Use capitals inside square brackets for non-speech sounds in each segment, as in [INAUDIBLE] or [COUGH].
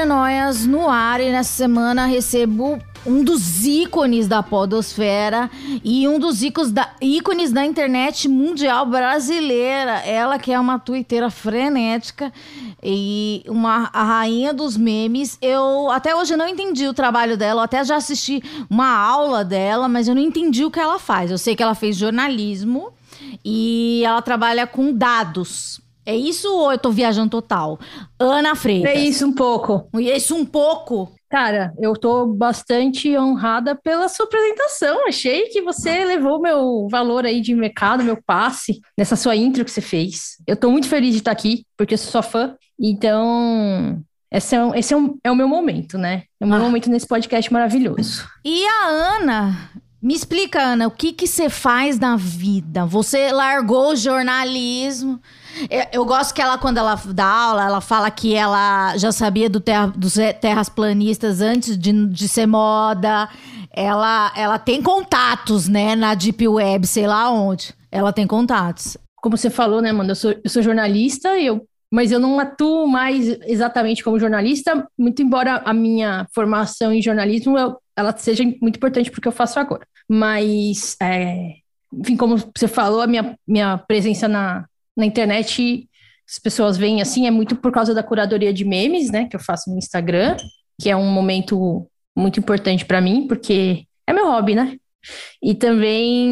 Esquizofrenóias no ar e nessa semana recebo um dos ícones da podosfera e um dos ícones da, ícones da internet mundial brasileira. Ela que é uma twitteira frenética e uma a rainha dos memes. Eu até hoje não entendi o trabalho dela, eu até já assisti uma aula dela, mas eu não entendi o que ela faz. Eu sei que ela fez jornalismo e ela trabalha com dados. É isso ou eu tô viajando total? Ana Freitas. É isso um pouco. É isso um pouco. Cara, eu tô bastante honrada pela sua apresentação. Achei que você levou meu valor aí de mercado, meu passe, nessa sua intro que você fez. Eu tô muito feliz de estar aqui, porque eu sou sua fã. Então, esse é, esse é, um, é o meu momento, né? É o meu ah. momento nesse podcast maravilhoso. E a Ana, me explica, Ana, o que que você faz na vida? Você largou o jornalismo, eu, gosto que ela, quando ela dá aula, ela fala que ela já sabia do terra, dos terras planistas antes de, de ser moda. Ela, ela tem contatos, né, na Deep Web, sei lá onde. Ela tem contatos. Como você falou, né, mano? Eu sou, eu sou jornalista, eu, mas eu não atuo mais exatamente como jornalista, muito embora a minha formação em jornalismo eu, ela seja muito importante porque eu faço agora. Mas, é, enfim, como você falou, a minha, minha presença na, na internet as pessoas veem assim, é muito por causa da curadoria de memes, né, que eu faço no Instagram, que é um momento muito importante para mim, porque é meu hobby, né? E também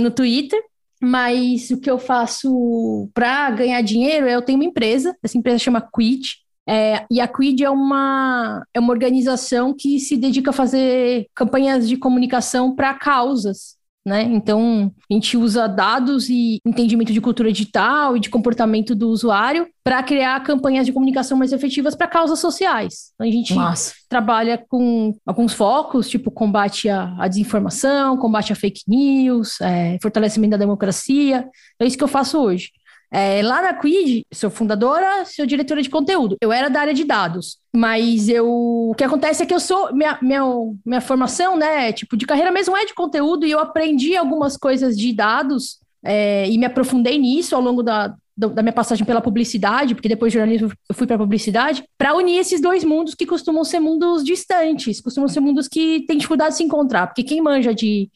no Twitter, mas o que eu faço para ganhar dinheiro é eu tenho uma empresa, essa empresa chama Quid, é, e a Quid é uma, é uma organização que se dedica a fazer campanhas de comunicação para causas né? Então, a gente usa dados e entendimento de cultura digital e de comportamento do usuário para criar campanhas de comunicação mais efetivas para causas sociais. Então, a gente Nossa. trabalha com alguns focos, tipo combate à, à desinformação, combate a fake news, é, fortalecimento da democracia. É isso que eu faço hoje. É, lá na Quid, sou fundadora, sou diretora de conteúdo. Eu era da área de dados, mas eu, o que acontece é que eu sou minha, minha, minha formação, né, tipo de carreira mesmo é de conteúdo e eu aprendi algumas coisas de dados é, e me aprofundei nisso ao longo da, da minha passagem pela publicidade, porque depois de jornalismo eu fui para publicidade, para unir esses dois mundos que costumam ser mundos distantes, costumam ser mundos que têm dificuldade de se encontrar, porque quem manja de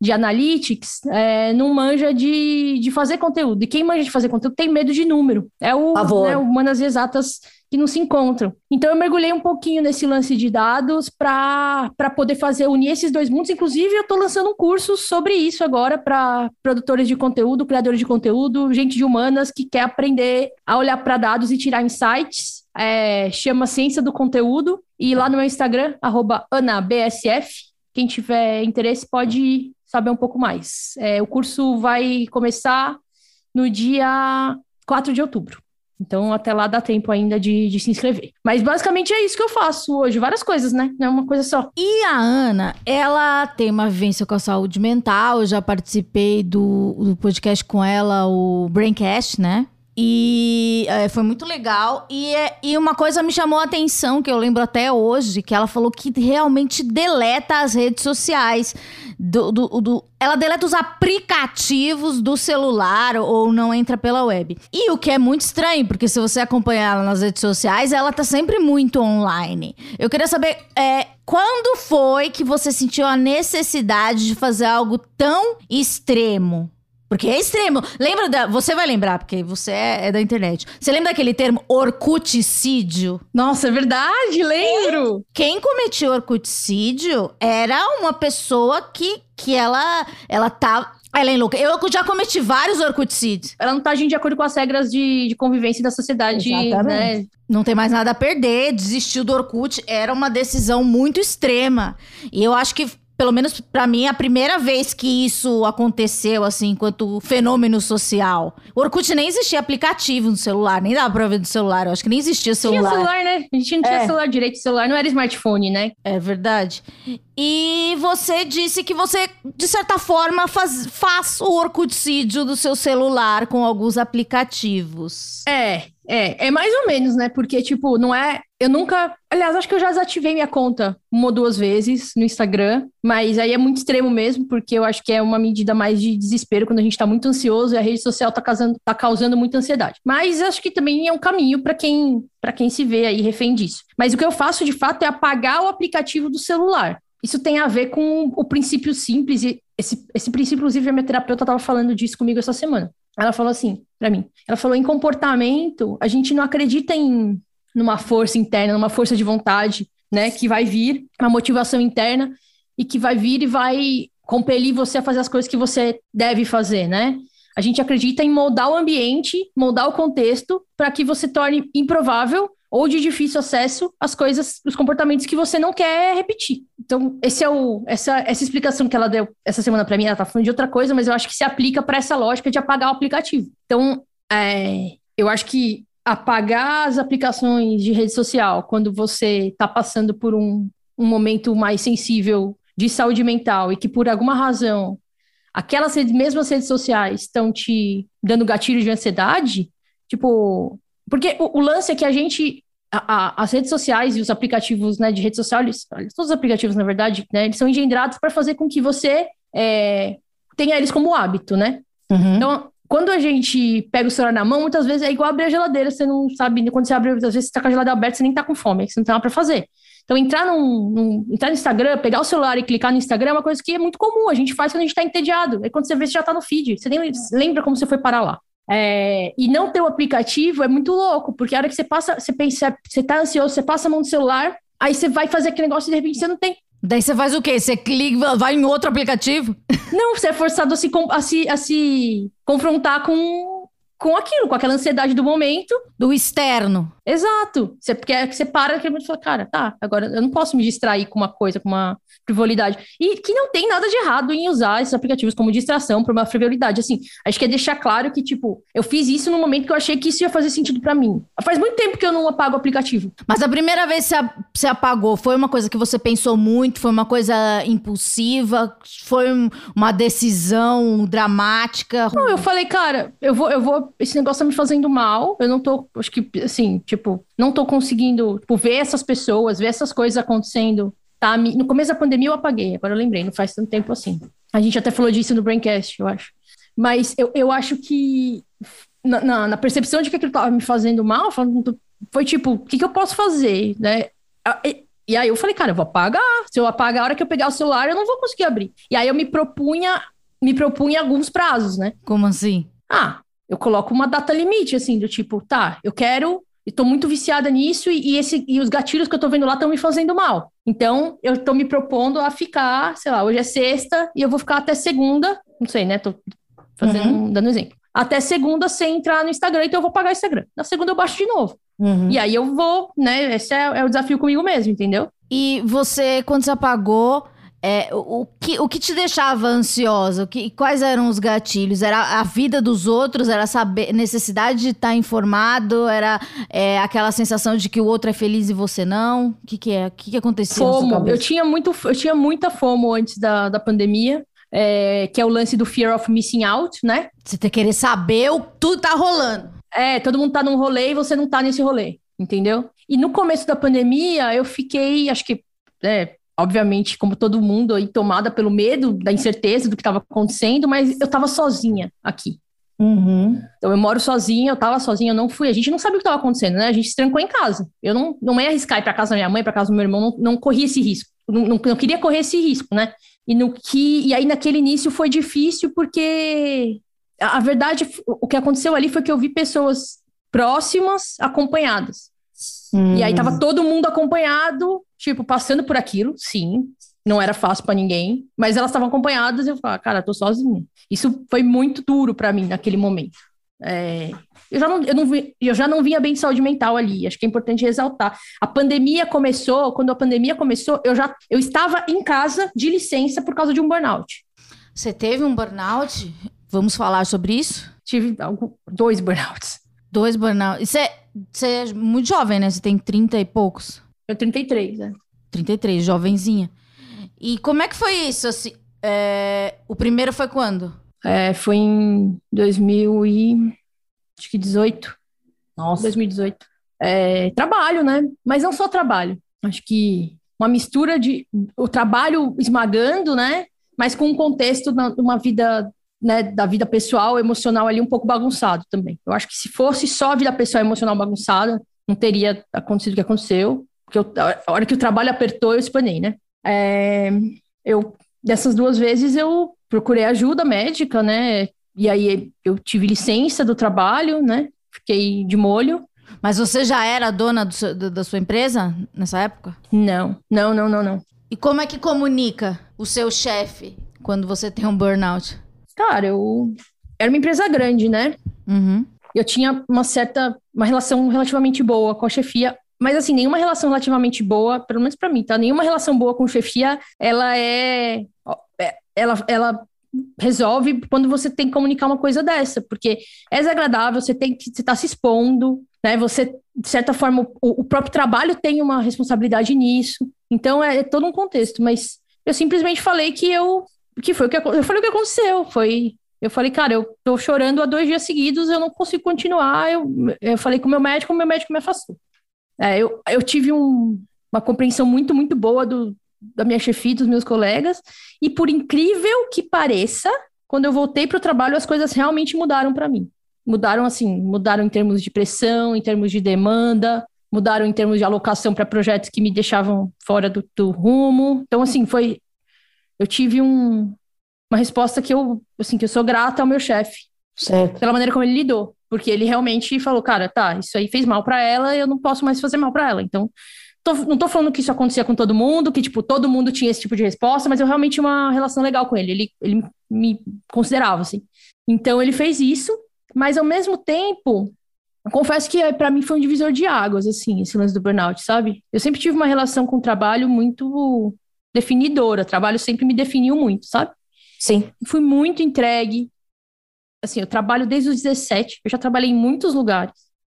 de analytics é, não manja de, de fazer conteúdo. E quem manja de fazer conteúdo tem medo de número. É o, né, humanas exatas que não se encontram. Então eu mergulhei um pouquinho nesse lance de dados para poder fazer unir esses dois mundos. Inclusive, eu estou lançando um curso sobre isso agora para produtores de conteúdo, criadores de conteúdo, gente de humanas que quer aprender a olhar para dados e tirar insights. É, chama Ciência do Conteúdo. E lá no meu Instagram, AnaBSF, quem tiver interesse pode saber um pouco mais. É, o curso vai começar no dia 4 de outubro. Então, até lá dá tempo ainda de, de, se inscrever. Mas basicamente é isso que eu faço hoje. Várias coisas, né? Não é uma coisa só. E a Ana, ela tem uma vivência com a saúde mental. Eu já participei do, do podcast com ela, o Braincast, né? E é, foi muito legal. E, é, e uma coisa me chamou a atenção, que eu lembro até hoje, que ela falou que realmente deleta as redes sociais. Do, do, do, ela deleta os aplicativos do celular ou não entra pela web. E o que é muito estranho, porque se você acompanhar ela nas redes sociais, ela tá sempre muito online. Eu queria saber é, quando foi que você sentiu a necessidade de fazer algo tão extremo? Porque é extremo. Lembra da. Você vai lembrar, porque você é, é da internet. Você lembra daquele termo orcuticídio? Nossa, é verdade, lembro! Quem cometia orcuticídio era uma pessoa que, que ela, ela tá. Ela é louca. Eu já cometi vários orcuticídios. Ela não tá agindo de acordo com as regras de, de convivência da sociedade, Exatamente. né? Não tem mais nada a perder, desistiu do Orkut. Era uma decisão muito extrema. E eu acho que pelo menos para mim, a primeira vez que isso aconteceu, assim, enquanto fenômeno social. O Orkut nem existia aplicativo no celular, nem dava pra ver no celular. Eu acho que nem existia celular. Tinha celular, né? A gente não tinha É. celular direito. Celular não era smartphone, né? É verdade. E você disse que você, de certa forma, faz, faz o orkutsídio do seu celular com alguns aplicativos. É, é, é mais ou menos, né? Porque, tipo, não é. Eu nunca. Aliás, acho que eu já desativei minha conta uma ou duas vezes no Instagram, mas aí é muito extremo mesmo, porque eu acho que é uma medida mais de desespero quando a gente tá muito ansioso e a rede social tá causando, tá causando muita ansiedade. Mas acho que também é um caminho para quem, para quem se vê aí refém disso. Mas o que eu faço de fato é apagar o aplicativo do celular. Isso tem a ver com o princípio simples, e esse, esse princípio, inclusive, a minha terapeuta estava falando disso comigo essa semana. Ela falou assim para mim: ela falou, em comportamento, a gente não acredita em numa força interna, numa força de vontade, né, que vai vir, uma motivação interna e que vai vir e vai compelir você a fazer as coisas que você deve fazer, né? A gente acredita em moldar o ambiente, moldar o contexto para que você torne improvável ou de difícil acesso as coisas, os comportamentos que você não quer repetir. Então, esse é o, essa, essa explicação que ela deu essa semana para mim, ela tá falando de outra coisa, mas eu acho que se aplica para essa lógica de apagar o aplicativo. Então, é, eu acho que apagar as aplicações de rede social quando você está passando por um, um momento mais sensível de saúde mental e que por alguma razão aquelas redes, mesmas redes sociais estão te dando gatilho de ansiedade, tipo, porque o, o lance é que a gente a- a- as redes sociais e os aplicativos né, de rede social, eles, todos os aplicativos, na verdade, né, eles são engendrados para fazer com que você é, tenha eles como hábito, né? Então, quando a gente pega o celular na mão, muitas vezes é igual abrir a geladeira, você não sabe, quando você abre, às vezes você tá com a geladeira aberta, você nem tá com fome, você não tem nada pra fazer. Então, entrar, num, num- entrar no Instagram, pegar o celular e clicar no Instagram é uma coisa que é muito comum, a gente faz quando a gente tá entediado. Aí quando você vê, você já tá no feed, você nem lembra como você foi parar lá. É, e não ter o aplicativo é muito louco, porque a hora que você passa, você pensa, você tá ansioso, você passa a mão no celular, aí você vai fazer aquele negócio e de repente você não tem. Daí você faz o quê? Você clica, vai em outro aplicativo? Não, você é forçado a se, a se, a se confrontar com, com aquilo, com aquela ansiedade do momento. Do externo. Exato. Você, porque é que você para naquele momento e fala, cara, tá, agora eu não posso me distrair com uma coisa, com uma frivolidade. E que não tem nada de errado em usar esses aplicativos como distração para uma frivolidade. Assim, acho que é deixar claro que, tipo, eu fiz isso no momento que eu achei que isso ia fazer sentido para mim. Faz muito tempo que eu não apago o aplicativo. Mas a primeira vez que você, apagou, foi uma coisa que você pensou muito? Foi uma coisa impulsiva? Foi um- uma decisão dramática? Não, eu falei, cara, eu vou, eu vou, esse negócio tá me fazendo mal. Eu não tô, acho que, assim, tipo, não tô conseguindo, tipo, ver essas pessoas, ver essas coisas acontecendo. Tá? No começo da pandemia eu apaguei, agora eu lembrei, não faz tanto tempo assim. A gente até falou disso no Braincast, eu acho. Mas eu, eu acho que na, na- na percepção de que aquilo tava me fazendo mal, foi tipo, o que, que eu posso fazer, né? E, e aí eu falei, cara, eu vou apagar. Se eu apagar a hora que eu pegar o celular, eu não vou conseguir abrir. E aí eu me propunha, me propunha alguns prazos, né? Como assim? Ah, eu coloco uma data limite, assim, do tipo, tá, eu quero, eu tô muito viciada nisso e, e esse, e os gatilhos que eu tô vendo lá estão me fazendo mal. Então, eu tô me propondo a ficar, sei lá, hoje é sexta e eu vou ficar até segunda, não sei, né? Tô fazendo, um- dando exemplo. Até segunda sem entrar no Instagram, então eu vou pagar o Instagram. Na segunda eu baixo de novo. Uhum. E aí eu vou, né? Esse é, é o desafio comigo mesmo, entendeu? E você, quando você apagou, é, o, o que, o que te deixava ansiosa? O que, quais eram os gatilhos? Era a vida dos outros? Era saber necessidade de estar informado? Era é, aquela sensação de que o outro é feliz e você não? O que, que é? O que, que acontecia sua FOMO. Eu tinha, muito, eu tinha muita FOMO antes da, da pandemia, é, que é o lance do fear of missing out, né? Você ter querer saber o que tudo tá rolando. É, todo mundo tá num rolê e você não tá nesse rolê, entendeu? E no começo da pandemia, eu fiquei, acho que, é, obviamente, como todo mundo, aí, tomada pelo medo, da incerteza do que estava acontecendo, mas eu tava sozinha aqui. Então, eu moro sozinha, eu tava sozinha, eu não fui. A gente não sabia o que estava acontecendo, né? A gente se trancou em casa. Eu não, não ia arriscar ir para casa da minha mãe, para casa do meu irmão, não, não corria esse risco. Não, não, não queria correr esse risco, né? E, no que, e aí, naquele início, foi difícil porque a, a verdade, o que aconteceu ali foi que eu vi pessoas próximas acompanhadas. E aí tava todo mundo acompanhado, tipo, passando por aquilo, sim. Não era fácil pra ninguém, mas elas estavam acompanhadas e eu falava, cara, eu tô sozinha. Isso foi muito duro pra mim naquele momento. É, eu, já não, eu, não vi, eu já não vinha bem de saúde mental ali. Acho que é importante ressaltar. A pandemia começou, quando a pandemia começou, eu já eu estava em casa de licença por causa de um burnout. Você teve um burnout? Vamos falar sobre isso? Tive dois burnouts. Dois burnouts. Você, você é muito jovem, né? Você tem 30 e poucos. Eu 33, né? 33, jovenzinha. E como é que foi isso? Assim, é... O primeiro foi quando? É, foi em 2018. Nossa. 2018. É, trabalho, né? Mas não só trabalho. Acho que uma mistura de o trabalho esmagando, né? Mas com um contexto de uma vida, né, da vida pessoal, emocional ali um pouco bagunçado também. Eu acho que se fosse só a vida pessoal emocional bagunçada, não teria acontecido o que aconteceu. Porque eu, a hora que o trabalho apertou, eu espanei, né? É, eu dessas duas vezes eu procurei ajuda médica, né? E aí eu tive licença do trabalho, né? Fiquei de molho. Mas você já era dona seu, da sua empresa nessa época? Não, não, não, não, não. E como é que comunica o seu chefe quando você tem um burnout? Cara, eu era uma empresa grande, né? Uhum. Eu tinha uma certa, uma relação relativamente boa com a chefia, mas assim, nenhuma relação relativamente boa, pelo menos para mim, tá? Nenhuma relação boa com chefia, ela é, é ela, ela resolve quando você tem que comunicar uma coisa dessa, porque é desagradável, você tem que você tá se expondo, né? Você, de certa forma, o, o próprio trabalho tem uma responsabilidade nisso. Então é, é, todo um contexto, mas eu simplesmente falei que eu que foi o que eu falei o que aconteceu, foi eu falei, cara, eu tô chorando há dois dias seguidos, eu não consigo continuar. Eu, eu falei com o meu médico, o meu médico me afastou. É, eu, eu tive um, uma compreensão muito, muito boa do, da minha chefia, dos meus colegas, e por incrível que pareça, quando eu voltei para o trabalho, as coisas realmente mudaram para mim. Mudaram assim, mudaram em termos de pressão, em termos de demanda, mudaram em termos de alocação para projetos que me deixavam fora do, do, rumo. Então, assim, foi. Eu tive um, uma resposta que eu, assim, que eu sou grata ao meu chefe. Certo. Pela maneira como ele lidou. Porque ele realmente falou, cara, tá, isso aí fez mal para ela, eu não posso mais fazer mal para ela. Então, tô, não tô falando que isso acontecia com todo mundo, que, tipo, todo mundo tinha esse tipo de resposta, mas eu realmente tinha uma relação legal com ele. Ele, ele me considerava, assim. Então, ele fez isso, mas ao mesmo tempo, eu confesso que para mim foi um divisor de águas, assim, esse lance do burnout, sabe? Eu sempre tive uma relação com o trabalho muito definidora. Trabalho sempre me definiu muito, sabe? Sim. Fui muito entregue, assim, eu trabalho desde os 17, eu já trabalhei em muitos lugares.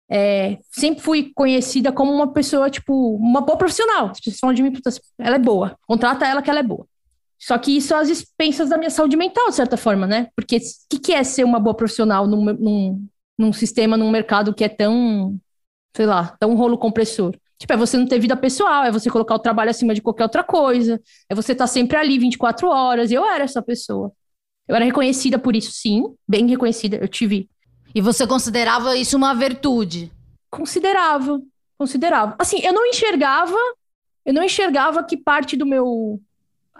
É, sempre fui conhecida como uma pessoa, tipo, uma boa profissional. As pessoas falam de mim, ela é boa, contrata ela que ela é boa. Só que isso às expensas da minha saúde mental, de certa forma, né? Porque o que, que, é ser uma boa profissional num, num, num sistema, num mercado que é tão, sei lá, tão rolo compressor? Tipo, é você não ter vida pessoal, é você colocar o trabalho acima de qualquer outra coisa, é você estar tá sempre ali 24 horas. E eu era essa pessoa. Eu era reconhecida por isso, sim, bem reconhecida. Eu tive. E você considerava isso uma virtude? Considerava, considerava. Assim, eu não enxergava, eu não enxergava que parte do meu,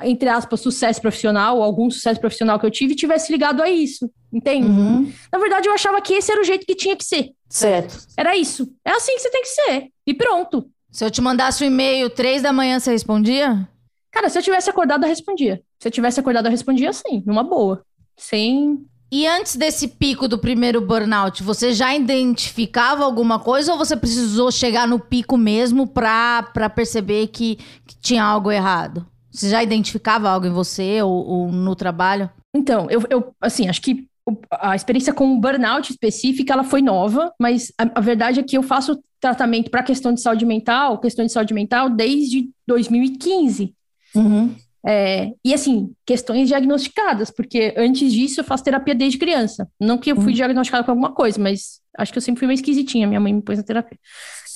entre aspas, sucesso profissional, ou algum sucesso profissional que eu tive, tivesse ligado a isso, entende? Uhum. Na verdade, eu achava que esse era o jeito que tinha que ser. Certo. Era isso. É assim que você tem que ser. E pronto. Se eu te mandasse um e-mail três da manhã, você respondia? Cara, se eu tivesse acordado, eu respondia. Se eu tivesse acordado, eu respondia sim, numa boa. Sem. E antes desse pico do primeiro burnout, você já identificava alguma coisa ou você precisou chegar no pico mesmo pra, pra perceber que, que tinha algo errado? Você já identificava algo em você ou, ou no trabalho? Então, eu, eu assim, acho que a experiência com o burnout específica ela foi nova, mas a, a verdade é que eu faço tratamento para questão de saúde mental, questão de saúde mental desde 2015. Uhum. É, e assim, questões diagnosticadas, porque antes disso eu faço terapia desde criança. Não que eu fui uhum. diagnosticada com alguma coisa, mas acho que eu sempre fui meio esquisitinha. Minha mãe me pôs na terapia.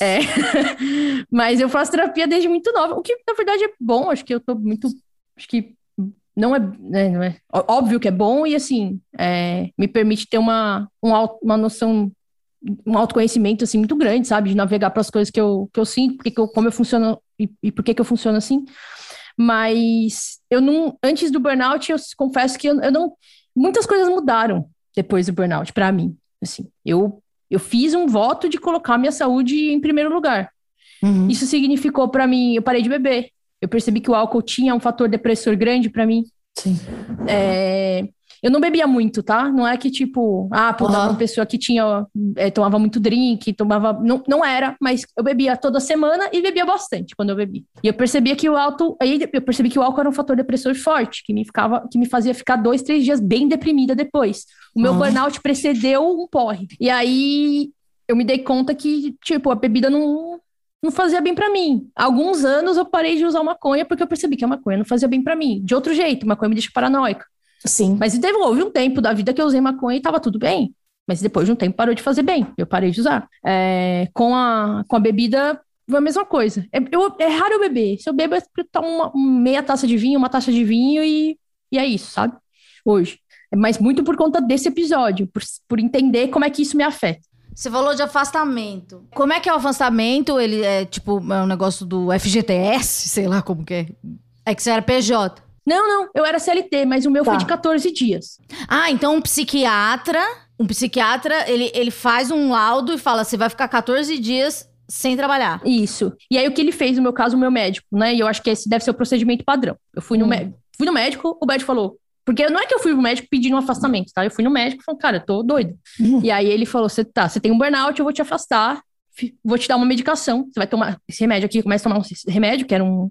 É, [LAUGHS] mas eu faço terapia desde muito nova, o que na verdade é bom. Acho que eu tô muito. Acho que não é, né, não é óbvio que é bom e assim é, me permite ter uma, uma noção um autoconhecimento assim muito grande sabe de navegar para as coisas que eu, que eu sinto porque que eu, como eu funciono e, e por que que eu funciono assim mas eu não, antes do burnout, eu confesso que eu, eu não, muitas coisas mudaram depois do burnout para mim. Assim, eu eu fiz um voto de colocar minha saúde em primeiro lugar. Uhum. Isso significou para mim, eu parei de beber. Eu percebi que o álcool tinha um fator depressor grande para mim. Sim. É, Eu não bebia muito, tá? Não é que, tipo, ah, pô, Aham. uma pessoa que tinha, é, tomava muito drink, tomava. Não, não era, mas eu bebia toda semana e bebia bastante quando eu bebi. E eu percebia que o álcool. Aí eu percebi que o álcool era um fator depressor forte, que me, ficava, que me fazia ficar dois, três dias bem deprimida depois. O meu Ah. burnout precedeu um porre. E aí eu me dei conta que, tipo, a bebida não. Não fazia bem pra mim. Há alguns anos eu parei de usar maconha porque eu percebi que a maconha não fazia bem pra mim. De outro jeito, maconha me deixa paranoica. Sim. Mas teve, houve um tempo da vida que eu usei maconha e tava tudo bem. Mas depois de um tempo parou de fazer bem. Eu parei de usar. É, com, a, com a bebida, foi a mesma coisa. É, eu- é raro eu beber. Se eu bebo, é tomar uma, uma meia taça de vinho, uma taça de vinho e, e é isso, sabe? Hoje. Mas muito por conta desse episódio, por, por entender como é que isso me afeta. Você falou de afastamento. Como é que é o afastamento? Ele é tipo é um negócio do FGTS, sei lá como que é. É que você era PJ. Não, não, eu era CLT, mas o meu foi Tá. de 14 dias. Ah, então um psiquiatra, um psiquiatra, ele, ele faz um laudo e fala, você vai ficar 14 dias sem trabalhar. Isso. E aí o que ele fez, no meu caso, o meu médico, né? E eu acho que esse deve ser o procedimento padrão. Eu fui no, Hum. fui no médico, o médico falou. Porque não é que eu fui no médico pedindo um afastamento, tá? Eu fui no médico e falei, cara, eu tô doido. Uhum. E aí ele falou: você tá, você tem um burnout, eu vou te afastar, vou te dar uma medicação. Você vai tomar esse remédio aqui, começa a tomar um remédio, que era um,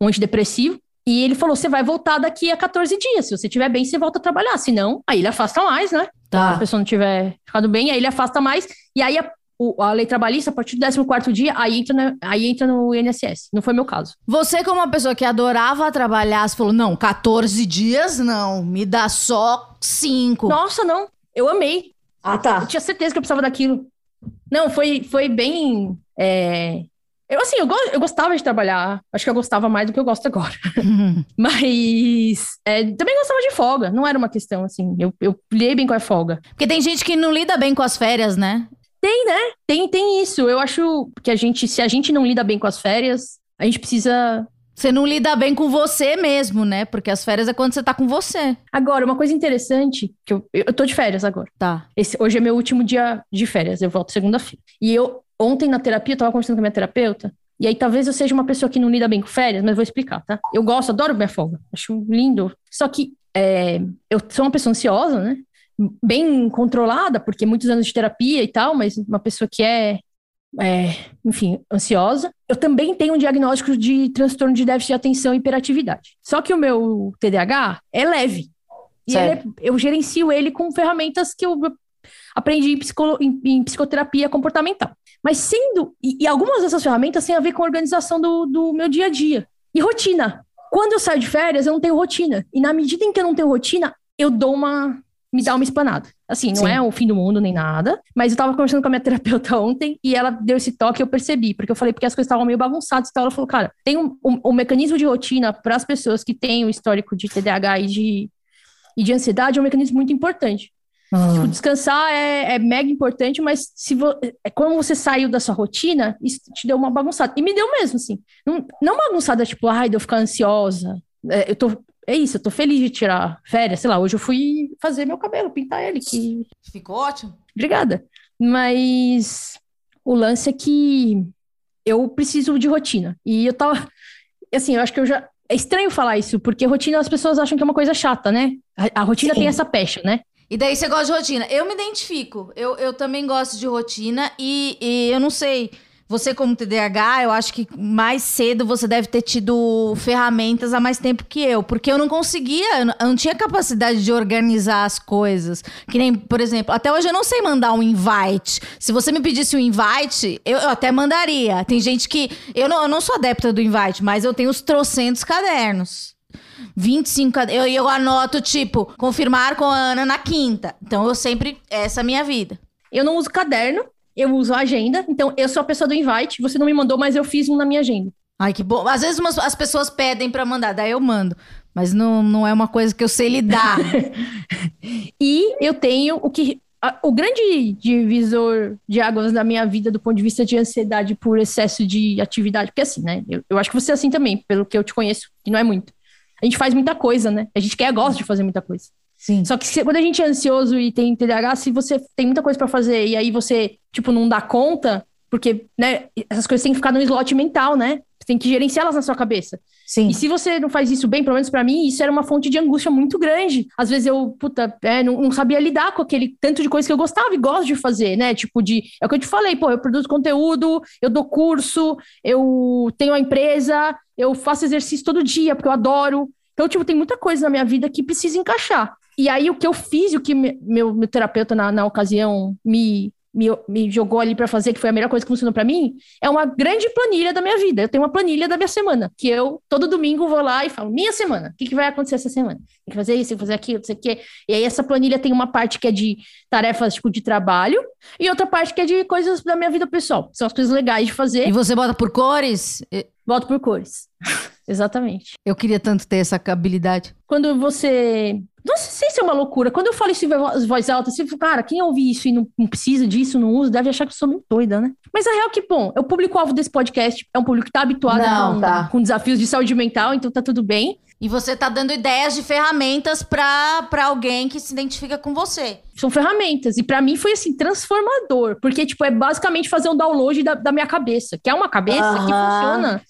um antidepressivo. E ele falou: você vai voltar daqui a 14 dias. Se você estiver bem, você volta a trabalhar. Se não, aí ele afasta mais, né? Se a Tá. pessoa não tiver ficado bem, aí ele afasta mais. E aí a, o- a lei trabalhista, a partir do 14 dia, aí entra, na- aí entra no INSS. Não foi meu caso. Você, como uma pessoa que adorava trabalhar, você falou: não, 14 dias não, me dá só 5. Nossa, não. Eu amei. Ah, Eu tá. tinha certeza que eu precisava daquilo. Não, foi, foi bem. é, Eu, assim, eu, go- eu gostava de trabalhar. Acho que eu gostava mais do que eu gosto agora. [LAUGHS] Mas é, também gostava de folga. Não era uma questão, assim. Eu, eu lidei bem com a folga. Porque tem gente que não lida bem com as férias, né? Tem, tem isso. Eu acho que a gente, se a gente não lida bem com as férias, a gente precisa. Você não lida bem com você mesmo, né? Porque as férias é quando você tá com você. Agora, uma coisa interessante, que eu, eu tô de férias agora. Tá. Esse, hoje é meu último dia de férias, eu volto segunda-feira. E eu, ontem na terapia, eu tava conversando com a minha terapeuta, e aí talvez eu seja uma pessoa que não lida bem com férias, mas vou explicar, tá? Eu gosto, adoro minha folga, acho lindo. Só que é, eu sou uma pessoa ansiosa, né? Bem controlada, porque muitos anos de terapia e tal, mas uma pessoa que é, é, enfim, ansiosa. Eu também tenho um diagnóstico de transtorno de déficit de atenção e hiperatividade. Só que o meu TDAH é leve. E é- eu gerencio ele com ferramentas que eu aprendi em, psicolo- em- em psicoterapia comportamental. Mas sendo. E, e algumas dessas ferramentas têm a ver com a organização do, do meu dia a dia. E rotina. Quando eu saio de férias, eu não tenho rotina. E na medida em que eu não tenho rotina, eu dou uma. Me dá uma espanada. Assim, não Sim. é o fim do mundo nem nada. Mas eu tava conversando com a minha [LAUGHS] terapeuta ontem e ela deu esse toque e eu percebi. Porque eu falei, porque as coisas estavam meio bagunçadas e tal. Ela falou, cara, tem um, um, um mecanismo de rotina para as pessoas que têm o histórico de TDAH e de, e de ansiedade, é um mecanismo muito importante. Tipo, descansar é, é mega importante, mas se vo, é como você saiu da sua rotina, isso te deu uma bagunçada. E me deu mesmo, assim. Não, não bagunçada, tipo, ai, de eu ficar ansiosa. É, eu tô, é isso, eu tô feliz de tirar férias. Sei lá, hoje eu fui fazer meu cabelo, pintar ele, que Ficou ótimo. Obrigada. Mas o lance é que eu preciso de rotina. E eu tava. Assim, eu acho que eu já. É estranho falar isso, porque rotina as pessoas acham que é uma coisa chata, né? A, a rotina Sim. tem essa pecha, né? E daí você gosta de rotina. Eu me identifico. Eu, eu também gosto de rotina e, e eu não sei. Você, como TDAH, eu acho que mais cedo você deve ter tido ferramentas há mais tempo que eu. Porque eu não conseguia, eu não, tinha capacidade de organizar as coisas. Que nem, por exemplo, até hoje eu não sei mandar um invite. Se você me pedisse um invite, eu, eu até mandaria. Tem gente que. Eu não, eu não sou adepta do invite, mas eu tenho os trocentos cadernos. 25 cade- eu, eu anoto, tipo, confirmar com a Ana na quinta. Então eu sempre. Essa é a minha vida. Eu não uso caderno, eu uso a agenda. Então, eu sou a pessoa do invite. Você não me mandou, mas eu fiz um na minha agenda. Ai, que bom. Às vezes umas- as pessoas pedem pra mandar, daí eu mando. Mas não, não é uma coisa que eu sei lidar. [LAUGHS] E eu tenho o que. a- o grande divisor de águas da minha vida do ponto de vista de ansiedade por excesso de atividade, porque assim, né? Eu, eu acho que você é assim também, pelo que eu te conheço, que não é muito. A gente faz muita coisa, né? A gente quer, gosta de fazer muita coisa. Sim. Só que se- quando a gente é ansioso e tem TDAH, se você tem muita coisa pra fazer e aí você, tipo, não dá conta, porque, né, essas coisas têm que ficar no slot mental, né? Você tem que gerenciá-las na sua cabeça. Sim. E se você não faz isso bem, pelo menos pra mim, isso era uma fonte de angústia muito grande. Às vezes eu, puta, é, não, não sabia lidar com aquele tanto de coisa que eu gostava e gosto de fazer, né? Tipo, de. É o que eu te falei, pô, eu produzo conteúdo, eu dou curso, eu tenho uma empresa, eu faço exercício todo dia, porque eu adoro. Então, tipo, tem muita coisa na minha vida que precisa encaixar. E aí, o que eu fiz, o que me- meu, meu terapeuta na, na ocasião me, me, me jogou ali pra fazer, que foi a melhor coisa que funcionou pra mim, é uma grande planilha da minha vida. Eu tenho uma planilha da minha semana, que eu todo domingo vou lá e falo, minha semana, o que, que vai acontecer essa semana? Tem que fazer isso, tem que fazer aquilo, não sei o quê. E aí, essa planilha tem uma parte que é de tarefas, tipo, de trabalho, e outra parte que é de coisas da minha vida pessoal. São as coisas legais de fazer. E você bota por cores? Volto por cores. [LAUGHS] Exatamente. Eu queria tanto ter essa habilidade. quando você. Não sei se é uma loucura. Quando eu falo isso em voz, alta, você fala, cara, quem ouve isso e não, não precisa disso, não usa, deve achar que eu sou muito doida, né? Mas a real é que, bom, o público-alvo desse podcast é um público que tá habituado Não, com, tá. com desafios de saúde mental, então tá tudo bem. E você tá dando ideias de ferramentas pra, pra alguém que se identifica com você. São ferramentas. E pra mim foi, assim, transformador. Porque, tipo, é basicamente fazer um download da, da minha cabeça, que é uma cabeça que Aham. funciona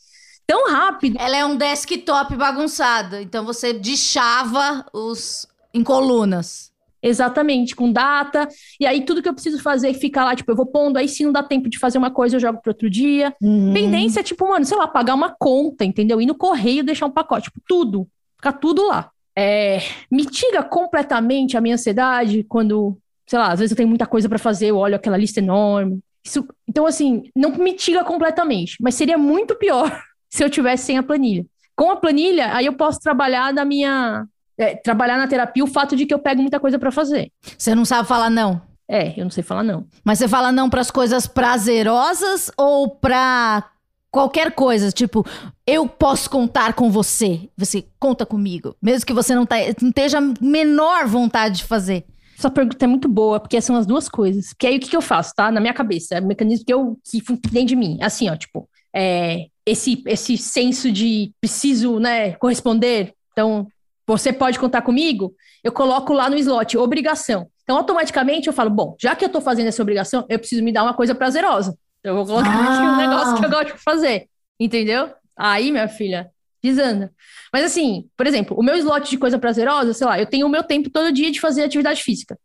tão rápido. Ela é um desktop bagunçado. Então você deschava os em colunas. Exatamente, com data. E aí tudo que eu preciso fazer fica lá, tipo, eu vou pondo, aí se não dá tempo de fazer uma coisa, eu jogo para outro dia. Pendência é tipo, mano, sei lá, pagar uma conta, entendeu? Ir no correio deixar um pacote, tipo, tudo. Fica tudo lá. É, mitiga completamente a minha ansiedade quando, sei lá, às vezes eu tenho muita coisa para fazer, eu olho aquela lista enorme. Isso, então, assim, não mitiga completamente, mas seria muito pior [LAUGHS] se eu tivesse sem a planilha. Com a planilha, aí eu posso trabalhar na minha. É, trabalhar na terapia o fato de que eu pego muita coisa para fazer. Você não sabe falar não. É, eu não sei falar não. Mas você fala não pras coisas prazerosas ou pra qualquer coisa? Tipo, eu posso contar com você. Você conta comigo. Mesmo que você não, tá, não esteja a menor vontade de fazer. Essa pergunta é muito boa, porque são as duas coisas. Porque aí o que, que eu faço, tá? Na minha cabeça, é o mecanismo que eu que dentro de mim. Assim, ó, tipo, é, esse, esse senso de preciso, né, corresponder. Então, você pode contar comigo, eu coloco lá no slot, obrigação. Então, automaticamente eu falo, bom, já que eu tô fazendo essa obrigação, eu preciso me dar uma coisa prazerosa. Eu vou colocar aqui um Ah. negócio que eu gosto de fazer. Entendeu? Aí, minha filha, desanda. Mas assim, por exemplo, o meu slot de coisa prazerosa, sei lá, eu tenho o meu tempo todo dia de fazer atividade física.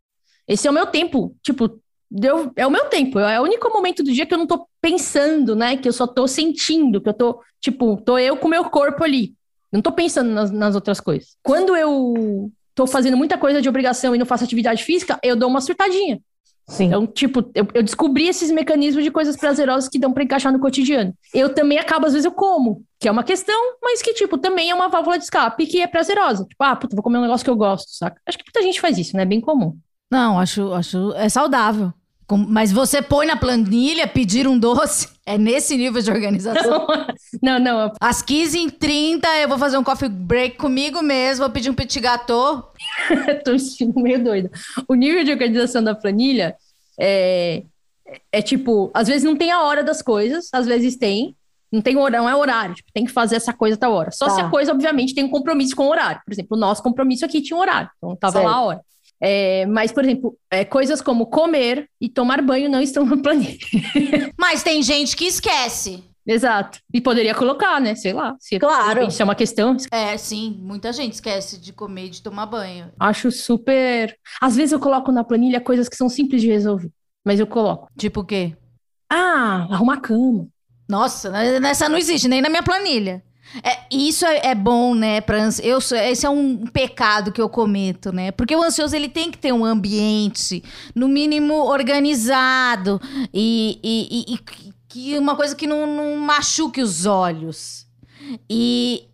Esse é o meu tempo, tipo, deu, é o meu tempo, é o único momento do dia que eu não tô pensando, né? Que eu só tô sentindo, que eu tô, tipo, tô eu com o meu corpo ali. Não tô pensando nas, nas outras coisas. Quando eu tô fazendo muita coisa de obrigação e não faço atividade física, eu dou uma surtadinha. Sim. Então, tipo, eu, eu descobri esses mecanismos de coisas prazerosas que dão pra encaixar no cotidiano. Eu também acabo, às vezes, eu como, que é uma questão, mas que, tipo, também é uma válvula de escape que é prazerosa. Tipo, ah, puta, vou comer um negócio que eu gosto, saca? Acho que muita gente faz isso, né? É bem comum. Não, acho, acho é saudável. Com- Mas você põe na planilha pedir um doce. É nesse nível de organização. [LAUGHS] não, não, Às 15h30 eu vou fazer um coffee break comigo mesmo, vou pedir um petit gâteau. [LAUGHS] tô me sentindo meio doida. O nível de organização da planilha é, é tipo, às vezes não tem a hora das coisas, às vezes tem. Não tem horário, não é horário, tipo, tem que fazer essa coisa a tal hora. Só Tá. se a coisa, obviamente, tem um compromisso com o horário. Por exemplo, o nosso compromisso aqui tinha um horário, então tava Certo. lá a hora. É, mas, por exemplo, é, coisas como comer e tomar banho não estão na planilha. [LAUGHS] Mas tem gente que esquece. Exato. E poderia colocar, né? Sei lá. Se Claro. Isso é uma questão. É, sim, muita gente esquece de comer e de tomar banho. Acho super. Às vezes eu coloco na planilha coisas que são simples de resolver. Mas eu coloco. Tipo o quê? Ah, arrumar cama. Nossa, nessa não existe, nem na minha planilha. É, isso é, é bom, né? Pra, ans- eu, sou- esse é um pecado que eu cometo, né? Porque o ansioso ele tem que ter um ambiente, no mínimo, organizado e, e, e- que- uma coisa que não, não machuque os olhos. E,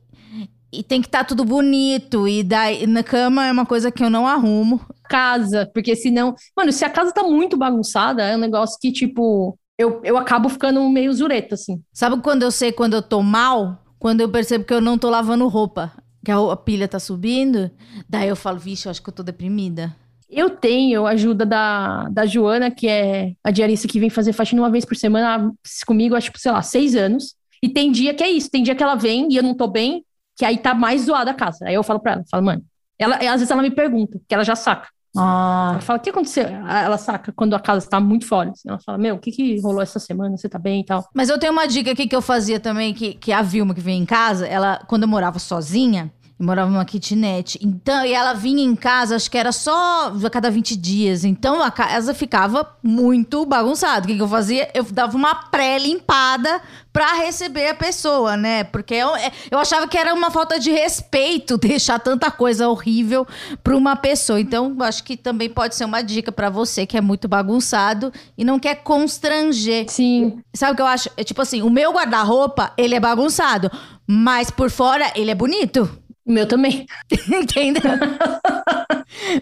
e tem que estar tudo bonito. E daí, na cama é uma coisa que eu não arrumo. casa, porque senão. Mano, se a casa tá muito bagunçada, é um negócio que, tipo, eu, eu acabo ficando meio zureta, assim. Sabe quando eu sei quando eu tô mal? Quando eu percebo que eu não tô lavando roupa. Que a, pilha tá subindo. Daí eu falo, vixe, eu acho que eu tô deprimida. Eu tenho ajuda da, da Joana, que é a diarista que vem fazer faxina uma vez por semana comigo há, tipo, sei lá, seis anos. E tem dia que é isso, tem dia que ela vem e eu não tô bem, que aí tá mais zoada a casa. Aí eu falo pra ela, falo, mano, ela, às vezes ela me pergunta, que ela já saca. Ah. Ela fala, o que aconteceu? Ela saca quando a casa está muito fora. assim. Ela fala, meu, o que, que rolou essa semana? Você tá bem e tal? Mas eu tenho uma dica aqui que eu fazia também, que, que a Vilma que vem em casa, ela, quando eu morava sozinha, eu morava numa kitnet. Então, e ela vinha em casa, acho que era só a cada 20 dias. Então a casa ficava muito bagunçada. O que, que eu fazia? Eu dava uma pré-limpada pra receber a pessoa, né? Porque eu, é, eu achava que era uma falta de respeito [LAUGHS] deixar tanta coisa horrível pra uma pessoa. Então, acho que também pode ser uma dica pra você que é muito bagunçado e não quer constranger. Sim. Sabe o que eu acho? É tipo assim, o meu guarda-roupa, ele é bagunçado, mas por fora ele é bonito. O meu também. [LAUGHS] Entendeu?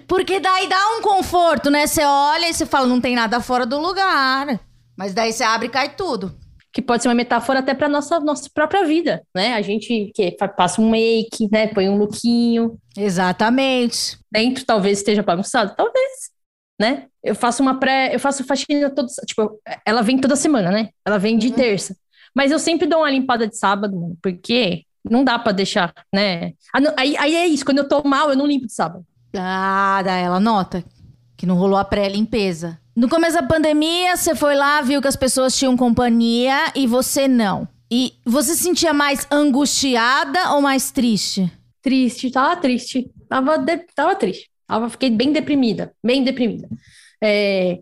Porque daí dá um conforto, né? Você olha e você fala, não tem nada fora do lugar. Mas daí você abre e cai tudo. Que pode ser uma metáfora até pra nossa, nossa própria vida, né? A gente que passa um make, né? Põe um lookinho. Exatamente. Dentro talvez esteja bagunçado. Talvez, né? Eu faço uma pré... Eu faço faxina toda... Tipo, ela vem toda semana, né? Ela vem de terça. Mas eu sempre dou uma limpada de sábado, porque não dá pra deixar, né? Ah, aí, aí é isso, quando eu tô mal, eu não limpo de sábado. Ah, daí ela nota que não rolou a pré-limpeza. No começo da pandemia, você foi lá, viu que as pessoas tinham companhia e você não. E você se sentia mais angustiada ou mais triste? Triste, tava triste. Tava, de- tava triste. Tava, fiquei bem deprimida, bem deprimida. É,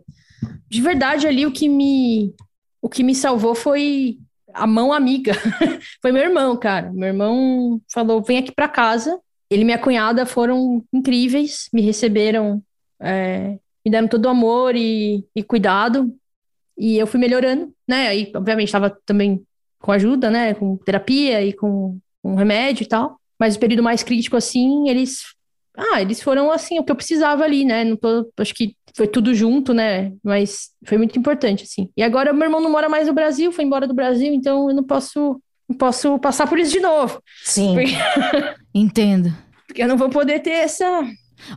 de verdade, ali o que me, o que me salvou foi a mão amiga. [LAUGHS] foi meu irmão, cara. Meu irmão falou: vem aqui pra casa. Ele e minha cunhada foram incríveis, me receberam, é, me deram todo o amor e, e cuidado. E eu fui melhorando, né? Aí, obviamente, estava também com ajuda, né? Com terapia e com, com remédio e tal. Mas o período mais crítico, assim, eles. Ah, eles foram assim, o que eu precisava ali, né? Não tô, acho que foi tudo junto, né? Mas foi muito importante, assim. E agora meu irmão não mora mais no Brasil, foi embora do Brasil, então eu não posso, não posso passar por isso de novo. Sim. Porque, [LAUGHS] Entendo. porque eu não vou poder ter essa.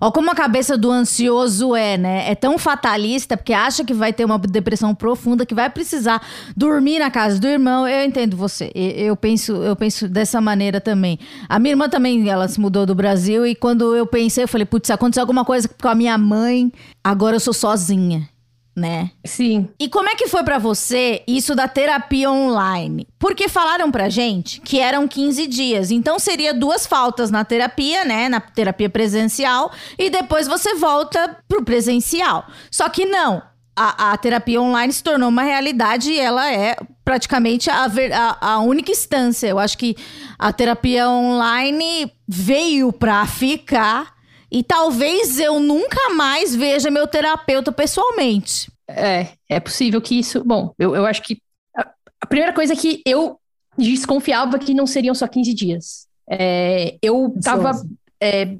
Ó, como a cabeça do ansioso é, né? É tão fatalista, porque acha que vai ter uma depressão profunda, que vai precisar dormir na casa do irmão. Eu entendo você. Eu penso, eu penso dessa maneira também. A minha irmã também, ela se mudou do Brasil, e quando eu pensei, eu falei, putz, aconteceu alguma coisa com a minha mãe, agora eu sou sozinha, né? Sim. E como é que foi pra você isso da terapia online? Porque falaram pra gente que eram 15 dias, então seria duas faltas na terapia, né, na terapia presencial, e depois você volta pro presencial. Só que não. A, a terapia online se tornou uma realidade e ela é praticamente a, ver- a- a única instância. Eu acho que a terapia online veio pra ficar e talvez eu nunca mais veja meu terapeuta pessoalmente. É, é possível que isso. Bom, eu, eu acho que. A, a primeira coisa é que eu desconfiava que não seriam só 15 dias. É, eu tava. É,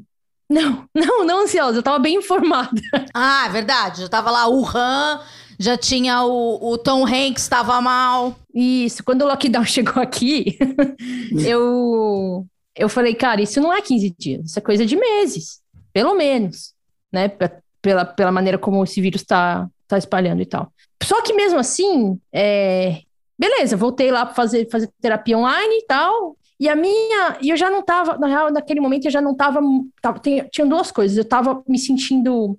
não, [LAUGHS] não, não ansiosa, eu tava bem informada. Ah, é verdade. Já tava lá o Han, já tinha o, o Tom Hanks, tava mal. Isso, quando o lockdown [LAUGHS] chegou aqui, [LAUGHS] eu, eu falei, cara, isso não é 15 dias, isso é coisa de meses, pelo menos, né? Pe- Pela, pela maneira como esse vírus tá, tá espalhando e tal. Só que mesmo assim, é, beleza, voltei lá para fazer, fazer terapia online e tal. E a minha, e eu já não tava, na real, naquele momento eu já não tava, tava tem, tinha duas coisas, eu tava me sentindo,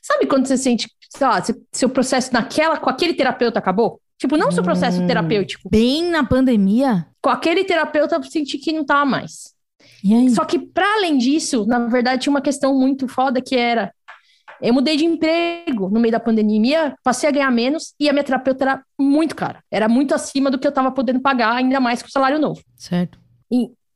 sabe quando você sente, sei lá, se- seu processo naquela, com aquele terapeuta acabou? Tipo, não seu processo Hum. terapêutico, Bem na pandemia. com aquele terapeuta eu senti que não tava mais. E? Só que, para além disso, na verdade, tinha uma questão muito foda que era. Eu mudei de emprego no meio da pandemia, passei a ganhar menos e a minha terapeuta era muito cara. Era muito acima do que eu tava podendo pagar, ainda mais com o salário novo. Certo.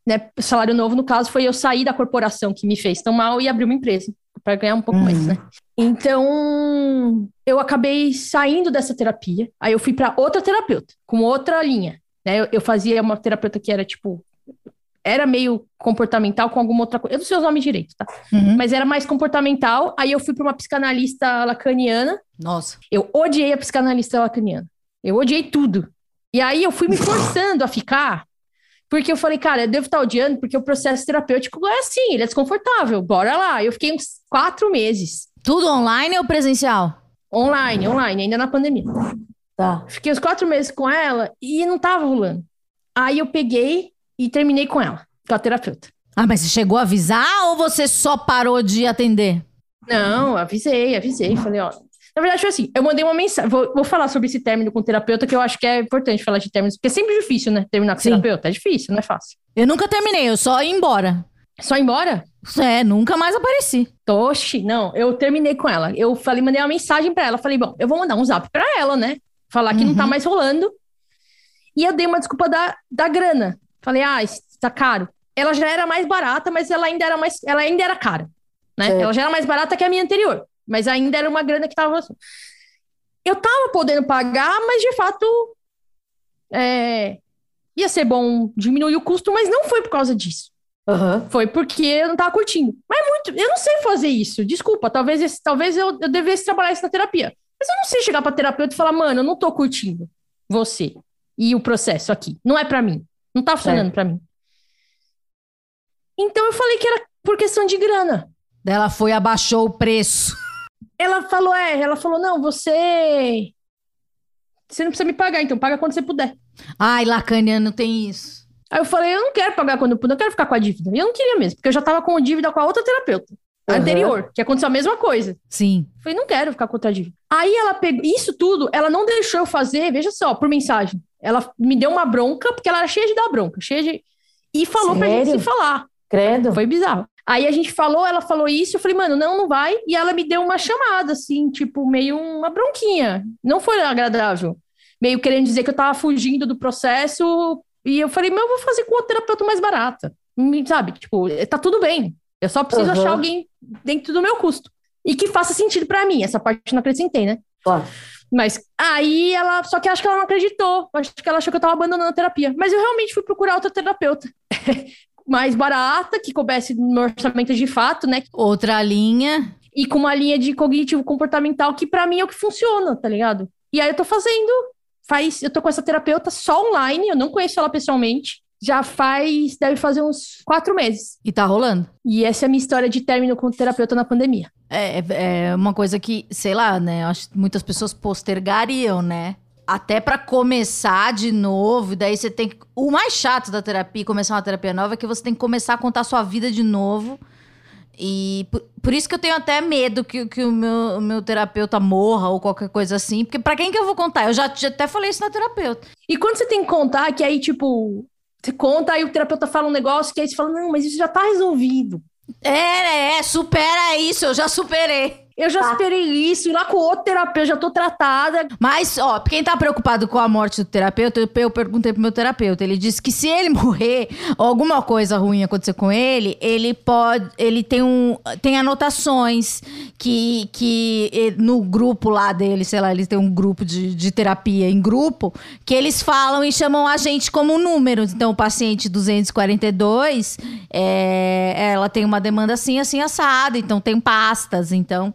Né? O salário novo, no caso, foi eu sair da corporação que me fez tão mal e abrir uma empresa para ganhar um pouco Uhum. mais, né? Então, eu acabei saindo dessa terapia. Aí eu fui para outra terapeuta, com outra linha. Né? Eu, eu fazia uma terapeuta que era tipo. Era meio comportamental com alguma outra coisa. Eu não sei os nomes direito, tá? Uhum. Mas era mais comportamental. Aí eu fui para uma psicanalista lacaniana. Nossa. Eu odiei a psicanalista lacaniana. Eu odiei tudo. E aí eu fui me forçando a ficar, porque eu falei, cara, eu devo estar odiando, porque o processo terapêutico é assim, ele é desconfortável. Bora lá. Eu fiquei uns quatro meses Tudo online ou presencial? online, online, ainda na pandemia. Tá. Fiquei uns quatro meses com ela e não tava rolando. Aí eu peguei e terminei com ela, com a terapeuta. Ah, mas você chegou a avisar ou você só parou de atender? Não, avisei, avisei. Falei, ó. Na verdade, foi assim, eu mandei uma mensagem. Vou, vou falar sobre esse término com o terapeuta, que eu acho que é importante falar de términos, porque é sempre difícil, né? Terminar com Sim. terapeuta. É difícil, não é fácil. Eu nunca terminei, eu só ia embora. Só ir embora? É, nunca mais apareci. Oxi, não, eu terminei com ela. Eu falei, mandei uma mensagem pra ela. Falei, bom, eu vou mandar um zap pra ela, né? Falar que não tá Uhum. mais rolando. E eu dei uma desculpa da, da grana. Falei, ah, isso tá caro. Ela já era mais barata, mas ela ainda era mais, ela ainda era cara, né? Ela já era mais barata que a minha anterior, mas ainda era uma grana que tava assim. Eu tava podendo pagar, mas de fato é, ia ser bom diminuir o custo, mas não foi por causa disso. Aham. Foi porque eu não tava curtindo. Mas é muito, eu não sei fazer isso. Desculpa, talvez, esse- talvez eu, eu devesse trabalhar isso na terapia. Mas eu não sei chegar pra terapeuta e falar, mano, eu não tô curtindo você e o processo aqui. Não é pra mim. Não tá funcionando pra mim. Então eu falei que era por questão de grana. Ela foi e abaixou o preço. Ela falou, é, ela falou, não, você. Você não precisa me pagar, então paga quando você puder. Ai, lacaniano tem isso. Aí eu falei, eu não quero pagar quando eu puder, eu quero ficar com a dívida. E eu não queria mesmo, porque eu já tava com dívida com a outra terapeuta. Aham. Anterior, que aconteceu a mesma coisa. Sim. Eu Falei, não quero ficar com outra dívida. Aí ela pegou. Isso tudo, ela não deixou eu fazer, veja só, por mensagem. Ela me deu uma bronca, porque ela era cheia de dar bronca, cheia de. E falou pra gente se Sério? falar. Credo. Foi bizarro. Aí a gente falou, ela falou isso, eu falei, mano, não, não vai. E ela me deu uma chamada, assim, tipo, meio uma bronquinha. Não foi agradável. Meio querendo dizer que eu tava fugindo do processo. E eu falei, mas eu vou fazer com outra terapeuta mais barata. Sabe? Tipo, tá tudo bem. Eu só preciso Aham. achar alguém dentro do meu custo. E que faça sentido pra mim. Essa parte eu não acrescentei, né? Claro. Mas aí ela. Só que acho que ela não acreditou. Acho que ela achou que eu tava abandonando a terapia. Mas eu realmente fui procurar outra terapeuta. [LAUGHS] Mais barata, que coubesse no meu orçamento de fato, né? Outra linha. E com uma linha de cognitivo comportamental que pra mim é o que funciona, tá ligado? E aí eu tô fazendo. Faz, eu tô com essa terapeuta só online, eu não conheço ela pessoalmente. Já faz, deve fazer uns quatro meses. E tá rolando. E essa é a minha história de término com terapeuta na pandemia. É, é uma coisa que, sei lá, né? Acho que muitas pessoas postergariam, né? Até pra começar de novo, e daí você tem que. O mais chato da terapia, começar uma terapia nova, é que você tem que começar a contar a sua vida de novo. E por, por isso que eu tenho até medo que, que o meu, o meu terapeuta morra ou qualquer coisa assim. Porque pra quem que eu vou contar? Eu já, já até falei isso na terapeuta. E quando você tem que contar, que aí, tipo, você conta, aí o terapeuta fala um negócio, que aí você fala, não, mas isso já tá resolvido. É, é, supera isso, eu já superei. Eu já Tá. esperei isso, ir lá com outro terapeuta, já tô tratada. Mas, ó, quem tá preocupado com a morte do terapeuta, eu, perguntei pro meu terapeuta. Ele disse que se ele [LAUGHS] morrer, ou alguma coisa ruim acontecer com ele, ele pode. Ele tem um. Tem anotações que, que no grupo lá dele, sei lá, eles têm um grupo de, de terapia em grupo, que eles falam e chamam a gente como números. Então, o paciente 242, é, ela tem uma demanda assim, assim, assada. Então, tem pastas. Então.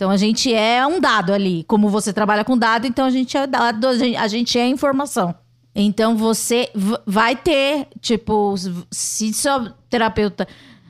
Então a gente é um dado ali. Como você trabalha com dado, então a gente é dado, a gente, é informação. Então você vai ter, tipo, se seu terapeuta.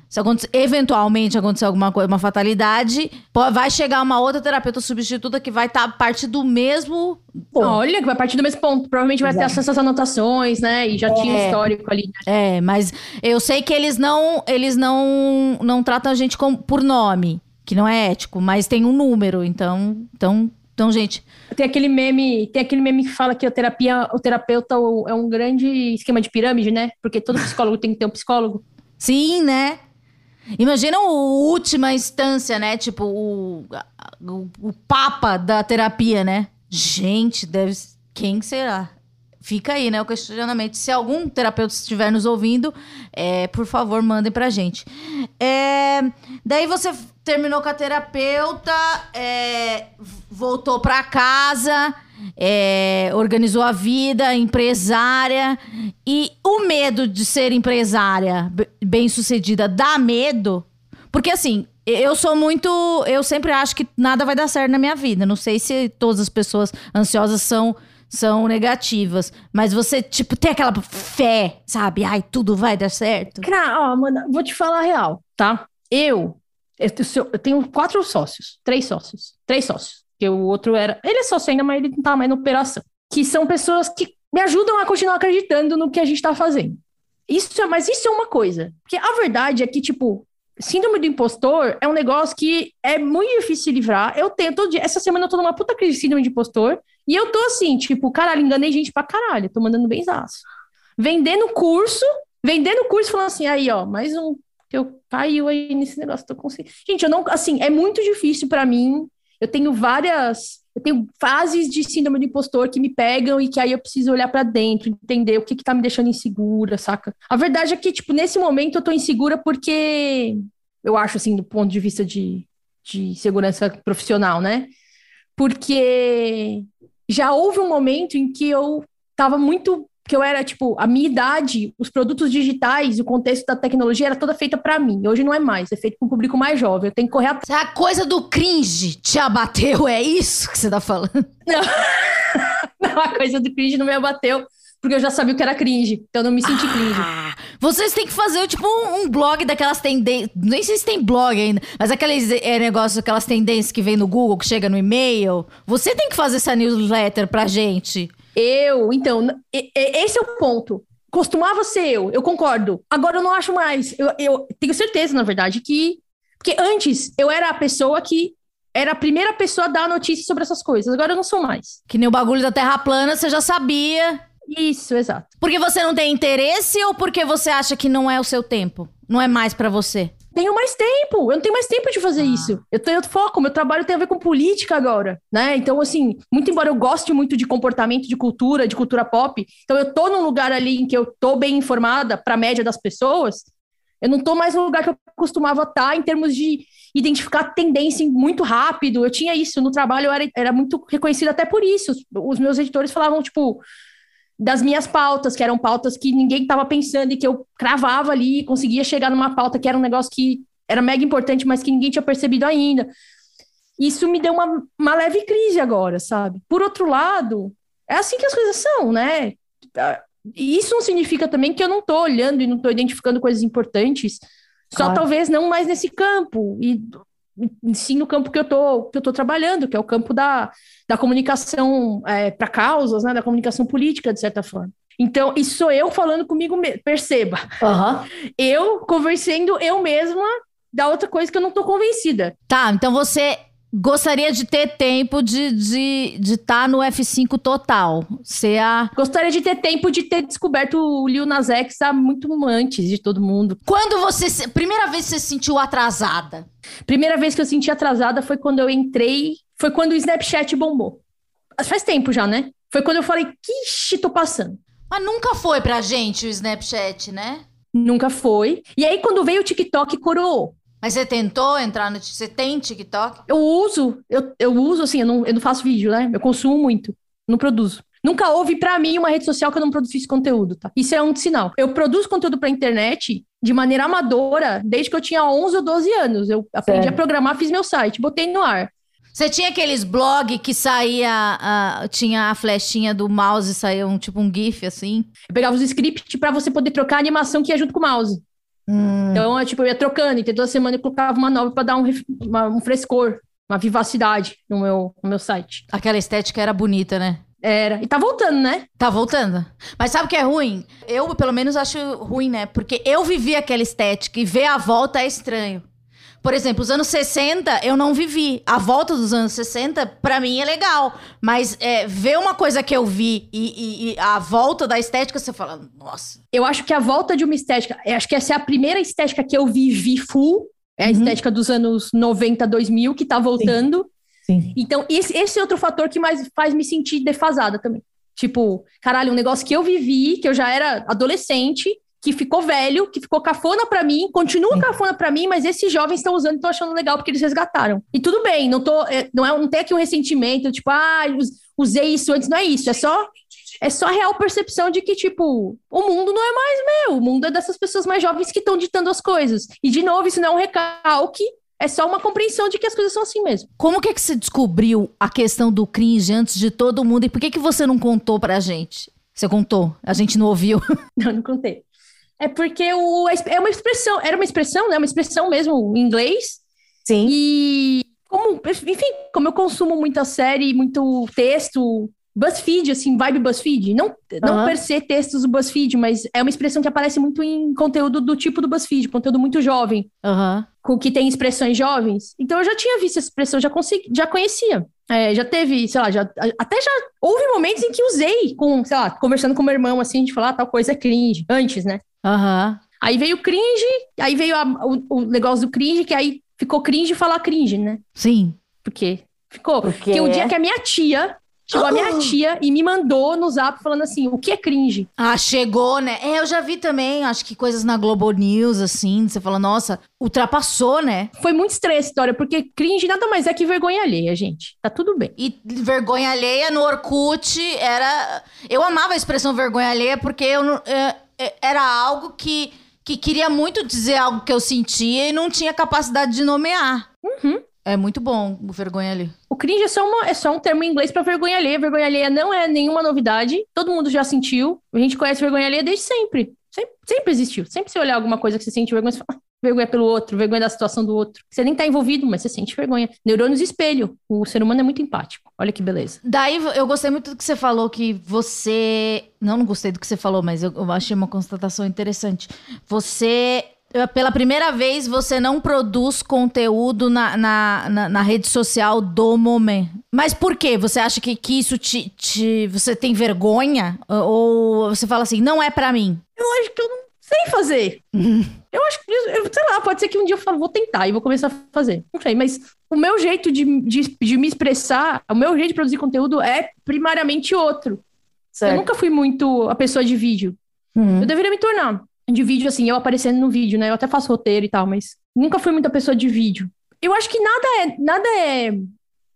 Se aconte- eventualmente acontecer alguma coisa, uma fatalidade, vai chegar uma outra terapeuta substituta que vai estar parte do mesmo. Bom. Olha, que vai partir do mesmo ponto. Provavelmente vai ter Exato. acesso às anotações, né? E já tinha É. histórico ali. né? É, mas eu sei que eles não, eles não, não tratam a gente com, por nome, que não é ético, mas tem um número. Então, então, então gente, Tem aquele meme, tem aquele meme que fala que a terapia, o terapeuta é um grande esquema de pirâmide, né? Porque todo [LAUGHS] psicólogo tem que ter um psicólogo. Sim, né? Imagina o última instância, né? Tipo, o, o, o papa da terapia, né? Gente, deve. Quem será? Fica aí, né? O questionamento. Se algum terapeuta estiver nos ouvindo, é, por favor, mandem pra gente. É, daí você terminou com a terapeuta, é, voltou pra casa, é, organizou a vida, empresária. E o medo de ser empresária bem sucedida dá medo? Porque assim, eu sou muito. Eu sempre acho que nada vai dar certo na minha vida. Não sei se todas as pessoas ansiosas são, são negativas. Mas você, tipo, tem aquela fé, sabe? Ai, tudo vai dar certo. Cara, ó, mano, vou te falar a real, tá? Eu, eu, te- eu tenho quatro sócios, três sócios, três sócios. Porque o outro era. Ele é sócio ainda, mas ele não tá mais na operação. Que são pessoas que me ajudam a continuar acreditando no que a gente tá fazendo. Isso é, mas isso é uma coisa. Porque a verdade é que, tipo, síndrome do impostor é um negócio que é muito difícil se livrar. Eu tenho todo dia. Essa semana eu tô numa puta crise de síndrome de impostor. E eu tô assim, tipo, caralho, enganei gente pra caralho. Tô mandando benzaço. Vendendo curso, vendendo curso, falando assim, aí, ó, mais um que eu caiu aí nesse negócio, tô conseguindo. Gente, eu não, assim, é muito difícil para mim. Eu tenho várias eu tenho fases de síndrome do impostor que me pegam e que aí eu preciso olhar para dentro, entender o que que tá me deixando insegura, saca? A verdade é que, tipo, nesse momento eu tô insegura porque eu acho, assim, do ponto de vista de, de segurança profissional, né? Porque já houve um momento em que eu tava muito que eu era, tipo, a minha idade, os produtos digitais, o contexto da tecnologia era toda feita para mim. Hoje não é mais, é feito com um público mais jovem. Eu tenho que correr atrás. A coisa do cringe te abateu, é isso que você tá falando? [LAUGHS] Não, não a coisa do cringe não me abateu, porque eu já sabia o que era cringe, então eu não me senti ah, cringe. Vocês têm que fazer, tipo, um, um blog daquelas tendências. Nem sei se tem blog ainda, mas aqueles é, negócios, aquelas tendências que vem no Google, que chega no e-mail. Você tem que fazer essa newsletter pra gente. Eu, então, esse é o ponto. Costumava ser eu, eu concordo. Agora eu não acho mais. Eu, eu tenho certeza, na verdade, que. Porque antes eu era a pessoa que era a primeira pessoa a dar notícia sobre essas coisas. Agora eu não sou mais. Que nem o bagulho da Terra plana, você já sabia. Isso, exato. Porque você não tem interesse ou porque você acha que não é o seu tempo? Não é mais para você? Tenho mais tempo, eu não tenho mais tempo de fazer ah. isso. Eu tenho foco, meu trabalho tem a ver com política agora, né? Então, assim, muito embora eu goste muito de comportamento, de cultura, de cultura pop, então eu tô num lugar ali em que eu tô bem informada para a média das pessoas, eu não tô mais no lugar que eu costumava estar tá em termos de identificar tendência muito rápido. Eu tinha isso no trabalho, eu era, era muito reconhecida até por isso. Os meus editores falavam, tipo, das minhas pautas, que eram pautas que ninguém estava pensando e que eu cravava ali, conseguia chegar numa pauta que era um negócio que era mega importante, mas que ninguém tinha percebido ainda. Isso me deu uma, uma leve crise agora, sabe? Por outro lado, é assim que as coisas são, né? E isso não significa também que eu não estou olhando e não estou identificando coisas importantes, só claro. talvez não mais nesse campo. E sim no campo que eu tô, que eu tô trabalhando, que é o campo da, da comunicação é, para causas, né, da comunicação política, de certa forma. Então, isso sou eu falando comigo mesmo, perceba. Uhum. Eu conversando eu mesma da outra coisa que eu não tô convencida. Tá, então você Gostaria de ter tempo de estar de, de tá no F5 total. Ser a... Gostaria de ter tempo de ter descoberto o Lil Nas X muito antes de todo mundo. Quando você. Primeira vez que você se sentiu atrasada? Primeira vez que eu senti atrasada foi quando eu entrei. Foi quando o Snapchat bombou. Faz tempo já, né? Foi quando eu falei, que tô passando. Mas nunca foi pra gente o Snapchat, né? Nunca foi. E aí, quando veio o TikTok, coroou. Mas você tentou entrar no. Você tem TikTok? Eu uso, eu, eu uso assim, eu não, eu não faço vídeo, né? Eu consumo muito, não produzo. Nunca houve para mim uma rede social que eu não produzisse conteúdo, tá? Isso é um sinal. Eu produzo conteúdo pra internet de maneira amadora desde que eu tinha 11 ou 12 anos. Eu aprendi Sério? a programar, fiz meu site, botei no ar. Você tinha aqueles blog que saía, uh, tinha a flechinha do mouse, saía um tipo um GIF assim? Eu pegava os scripts para você poder trocar a animação que ia junto com o mouse. Hum. Então, é, tipo, eu ia trocando, e toda semana eu colocava uma nova para dar um, uma, um frescor, uma vivacidade no meu, no meu site. Aquela estética era bonita, né? Era. E tá voltando, né? Tá voltando. Mas sabe o que é ruim? Eu, pelo menos, acho ruim, né? Porque eu vivi aquela estética e ver a volta é estranho. Por exemplo, os anos 60 eu não vivi. A volta dos anos 60, para mim, é legal. Mas é, ver uma coisa que eu vi e, e, e, a volta da estética, você fala, nossa. Eu acho que a volta de uma estética, acho que essa é a primeira estética que eu vivi full. É a uhum. estética dos anos 90, 2000, que tá voltando. Sim. Sim. Então, esse, esse é outro fator que mais faz me sentir defasada também. Tipo, caralho, um negócio que eu vivi, que eu já era adolescente, que ficou velho, que ficou cafona para mim, continua cafona para mim, mas esses jovens estão usando e estão achando legal porque eles resgataram. E tudo bem, não tô, é, não é, não tem aqui um ressentimento, tipo, ah, usei isso antes, não é isso, é só é só a real percepção de que, tipo, o mundo não é mais meu, o mundo é dessas pessoas mais jovens que estão ditando as coisas. E, de novo, isso não é um recalque, é só uma compreensão de que as coisas são assim mesmo. Como que é que você descobriu a questão do cringe antes de todo mundo? E por que, que você não contou pra gente? Você contou? A gente não ouviu? [LAUGHS] Não, não contei. É porque o, é uma expressão, era uma expressão, né? Uma expressão mesmo em inglês. Sim. E como, enfim, como eu consumo muita série, muito texto, BuzzFeed, assim, vibe BuzzFeed. Não, não Aham. per se textos do BuzzFeed, mas é uma expressão que aparece muito em conteúdo do tipo do BuzzFeed, conteúdo muito jovem, Aham. com que tem expressões jovens. Então eu já tinha visto essa expressão, já, consegui, já conhecia. É, já teve, sei lá, já, até já houve momentos em que usei, com, sei lá, conversando com meu irmão, assim, a gente falar, ah, tal coisa é cringe, antes, né? Aham. Aí veio o cringe, aí veio a- o, o negócio do cringe, que aí ficou cringe falar cringe, né? Sim. Por quê? Ficou. Porque Porque o dia é? que a minha tia, chegou a minha tia e me mandou no zap falando assim, o que é cringe? Ah, chegou, né? É, eu já vi também, acho que coisas na Globo News, assim, você fala, nossa, ultrapassou, né? Foi muito estranha essa história, porque cringe nada mais é que vergonha alheia, gente. Tá tudo bem. E vergonha alheia no Orkut era. Eu amava a expressão vergonha alheia porque eu, não- é, é, era algo que, que queria muito dizer algo que eu sentia e não tinha capacidade de nomear. Uhum. É muito bom o vergonha alheia. O cringe é só, uma- é só um termo em inglês pra vergonha alheia. Vergonha alheia não é nenhuma novidade. Todo mundo já sentiu. A gente conhece vergonha alheia desde sempre. Sempre, sempre existiu. Sempre você olhar alguma coisa que você sente vergonha, você fala, "Ah, vergonha pelo outro, vergonha da situação do outro. Você nem tá envolvido, mas você sente vergonha. Neurônios espelho. O ser humano é muito empático. Olha que beleza. Daí eu gostei muito do que você falou, que você. Não, não gostei do que você falou, mas eu, eu achei uma constatação interessante. Você. Pela primeira vez, você não produz conteúdo na, na, na, na rede social do momento. Mas por quê? Você acha que, que isso te, te. Você tem vergonha? Ou você fala assim, não é pra mim? Eu acho que eu não sei fazer. [LAUGHS] eu acho que, eu- sei lá, pode ser que um dia eu falo, vou tentar e vou começar a fazer. Não sei, mas o meu jeito de, de, de me expressar, o meu jeito de produzir conteúdo é primariamente outro. Eu Certo. nunca fui muito a pessoa de vídeo. Uhum. Eu deveria me tornar de vídeo, assim, eu aparecendo no vídeo, né? Eu até faço roteiro e tal, mas nunca fui muita pessoa de vídeo. Eu acho que nada é, nada é,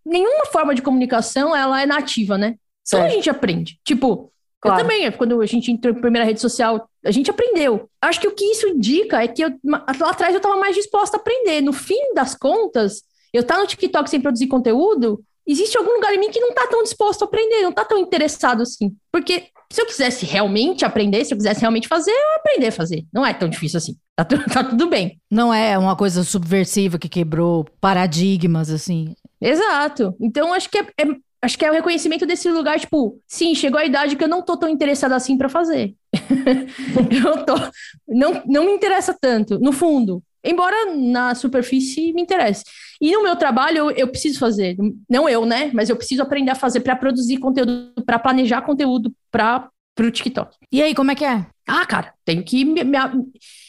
nenhuma forma de comunicação, ela é nativa, né? Então a gente aprende. Tipo, Claro. eu também, quando a gente entrou em primeira rede social, a gente aprendeu. Acho que o que isso indica é que eu, lá atrás eu tava mais disposta a aprender. No fim das contas, eu tá no TikTok sem produzir conteúdo, existe algum lugar em mim que não tá tão disposto a aprender, não tá tão interessado assim. Porque se eu quisesse realmente aprender, se eu quisesse realmente fazer, eu aprender a fazer. Não é tão difícil assim. Tá, [LAUGHS] tá tudo bem. Não é uma coisa subversiva que quebrou paradigmas, assim. Exato. Então, acho que é, é- acho que é o reconhecimento desse lugar, tipo, sim, chegou a idade que eu não tô tão interessada assim pra fazer. [LAUGHS] eu tô, não, não me interessa tanto, no fundo. Embora na superfície me interesse. E no meu trabalho eu, eu preciso fazer, não eu, né? Mas eu preciso aprender a fazer pra produzir conteúdo, pra planejar conteúdo para pro TikTok. E aí, como é que é? Ah, cara, tenho que me, me-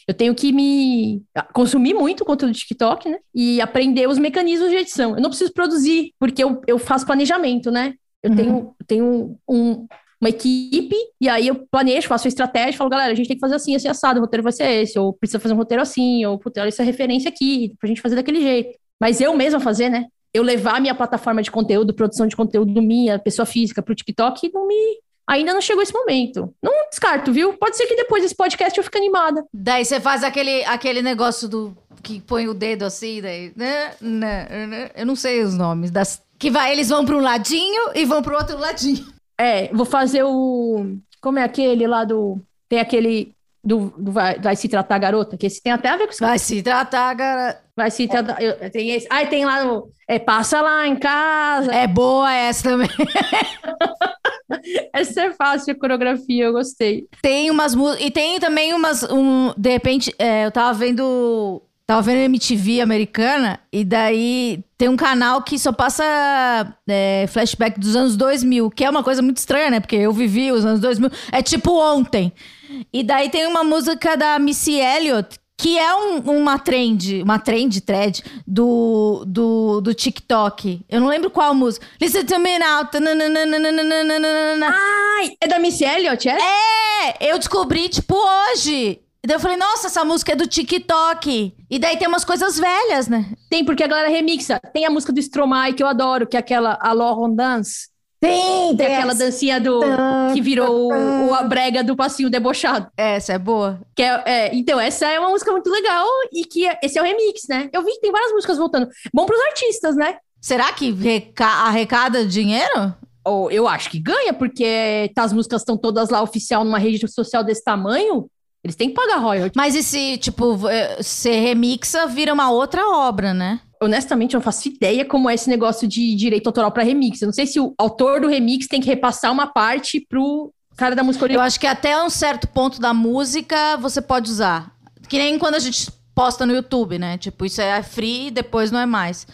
eu tenho que me consumir muito conteúdo do TikTok, né? E aprender os mecanismos de edição. Eu não preciso produzir, porque eu, eu faço planejamento, né? Eu Uhum. tenho, tenho um- uma equipe, e aí eu planejo, faço a estratégia, falo, galera, a gente tem que fazer assim, assim, assado, o roteiro vai ser esse, ou precisa fazer um roteiro assim, ou puta, olha essa referência aqui, pra gente fazer daquele jeito. Mas eu mesma fazer, né? Eu levar a minha plataforma de conteúdo, produção de conteúdo minha, pessoa física, pro TikTok, não me. Ainda não chegou esse momento. Não descarto, viu? Pode ser que depois desse podcast eu fique animada. Daí você faz aquele, aquele negócio do que põe o dedo assim, daí. né, né, né, Eu não sei os nomes das. Que vai, eles vão para um ladinho e vão pro outro ladinho. É, vou fazer o. Como é aquele lá do. Tem aquele. Do, do vai, vai se tratar garota, que esse tem até a ver com isso. Vai se tratar, cara. Vai se tratar. eu- tem esse. Ai, tem lá o. É, passa lá em casa. É boa essa também. [LAUGHS] Essa é fácil a coreografia, eu gostei. Tem umas músicas. E tem também umas. Um, de repente, é, eu tava vendo. Tava vendo MTV americana, e daí tem um canal que só passa é, flashback dos anos 2000, que é uma coisa muito estranha, né? Porque eu vivi os anos 2000, é tipo ontem. E daí tem uma música da Missy Elliott, que é um- uma trend, uma trend, thread, do, do, do TikTok. Eu não lembro qual música. Listen to me now. Ai, é da Missy Elliott, é? É, eu descobri, tipo, hoje. E daí eu falei, nossa, essa música é do TikTok. E daí tem umas coisas velhas, né? Tem, porque a galera remixa. Tem a música do Stromae, que eu adoro, que é aquela A Laurent Dance. Tem, Tem aquela dancinha do. que virou o, a brega do passinho debochado. Essa é boa. Que é, é, então, essa é uma música muito legal e que é- esse é o remix, né? Eu vi que tem várias músicas voltando. Bom pros artistas, né? Será que reca arrecada dinheiro? Ou eu acho que ganha, porque tá, as músicas estão todas lá oficial numa rede social desse tamanho, eles têm que pagar royalty. Mas e se, tipo, eh, você remixa, vira uma outra obra, né? Honestamente, eu não faço ideia como é esse negócio de direito autoral para remix. Eu não sei se o autor do remix tem que repassar uma parte pro cara da música Eu original. acho que até um certo ponto da música você pode usar. Que nem quando a gente posta no YouTube, né? Tipo, isso é free, depois não é mais.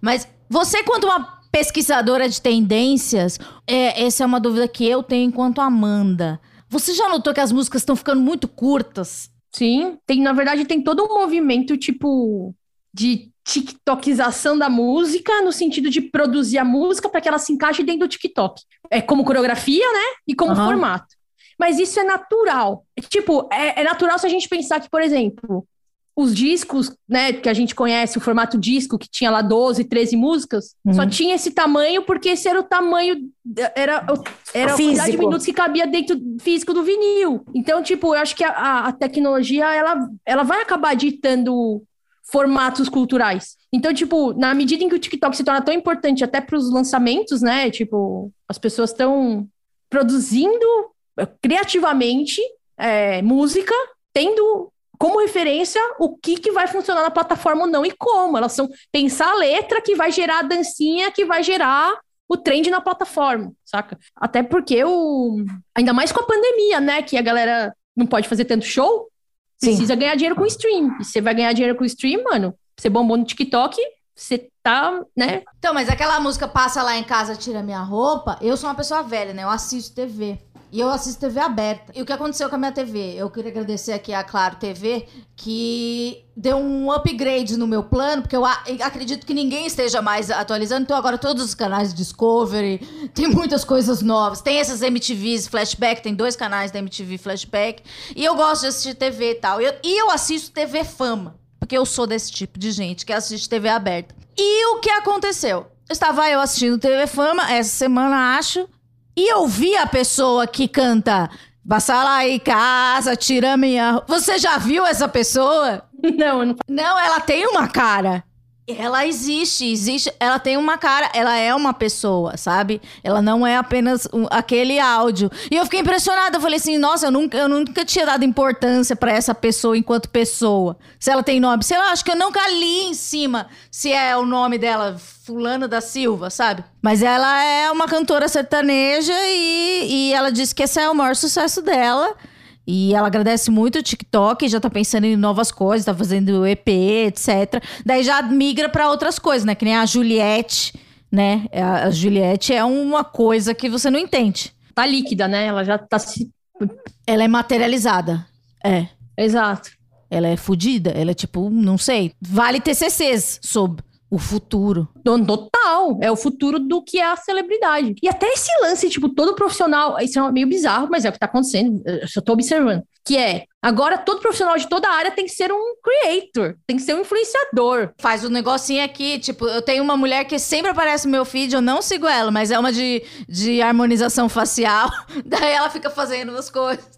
Mas você, quanto uma pesquisadora de tendências, é, essa é uma dúvida que eu tenho enquanto Amanda. Você já notou que as músicas estão ficando muito curtas? Sim, tem, na verdade, tem todo um movimento, tipo, de tiktokização da música, no sentido de produzir a música para que ela se encaixe dentro do TikTok. É como coreografia, né? E como Aham. formato. Mas isso é natural. Tipo, é, é natural se a gente pensar que, por exemplo, os discos, né, que a gente conhece, o formato disco, que tinha lá 12, 13 músicas, Uhum. só tinha esse tamanho porque esse era o tamanho, era, era a quantidade de minutos que cabia dentro físico do vinil. Então, tipo, eu acho que a- a, a tecnologia, ela, ela vai acabar ditando formatos culturais. Então, tipo, na medida em que o TikTok se torna tão importante até para os lançamentos, né? Tipo, as pessoas estão produzindo eh, criativamente eh, música, tendo como referência o que, que vai funcionar na plataforma ou não e como. Elas são pensar a letra que vai gerar a dancinha, que vai gerar o trend na plataforma, saca? Até porque o. Ainda mais com a pandemia, né? Que a galera não pode fazer tanto show, Sim. precisa ganhar dinheiro com stream. E você vai ganhar dinheiro com stream, mano. Você bombou no TikTok, você tá, né? Então, mas aquela música Passa Lá em Casa, Tira Minha Roupa, eu sou uma pessoa velha, né? Eu assisto TV. E eu assisto TV aberta. E o que aconteceu com a minha TV? Eu queria agradecer aqui a Claro TV, que deu um upgrade no meu plano, porque eu acredito que ninguém esteja mais atualizando. Então, agora todos os canais Discovery, tem muitas coisas novas. Tem essas MTVs Flashback, tem dois canais da MTV Flashback. E eu gosto de assistir TV e tal. Eu, e eu assisto TV Fama. Porque eu sou desse tipo de gente que assiste TV aberta. E o que aconteceu? Estava eu assistindo TV Fama essa semana, acho, e eu vi a pessoa que canta Passa lá em casa, tira minha. ro-". Você já viu essa pessoa? Não, eu não Não, ela tem uma cara. Ela existe, existe. Ela tem uma cara, ela é uma pessoa, sabe? Ela não é apenas um- aquele áudio. E eu fiquei impressionada. Eu falei assim: nossa, eu nunca, eu nunca tinha dado importância pra essa pessoa enquanto pessoa. Se ela tem nome. Sei lá, acho que eu nunca li em cima se é o nome dela, Fulana da Silva, sabe? Mas ela é uma cantora sertaneja e, e ela disse que esse é o maior sucesso dela. E ela agradece muito o TikTok, já tá pensando em novas coisas, tá fazendo EP, etc. Daí já migra pra outras coisas, né? Que nem a Juliette, né? A a Juliette é uma coisa que você não entende. tá líquida, né? Ela já tá se. Ela é materializada. É. Exato. Ela é fodida. Ela é tipo, não sei. Vale TCCs sobre o futuro. Total. É o futuro do que é a celebridade. E até esse lance, tipo, todo profissional. Isso é meio bizarro, mas é o que tá acontecendo. Eu só tô observando. Que é, agora todo profissional de toda área tem que ser um creator, tem que ser um influenciador. Faz o negocinho aqui, tipo, eu tenho uma mulher que sempre aparece no meu feed, eu não sigo ela, mas é uma de, de harmonização facial. [LAUGHS] Daí ela fica fazendo umas coisas.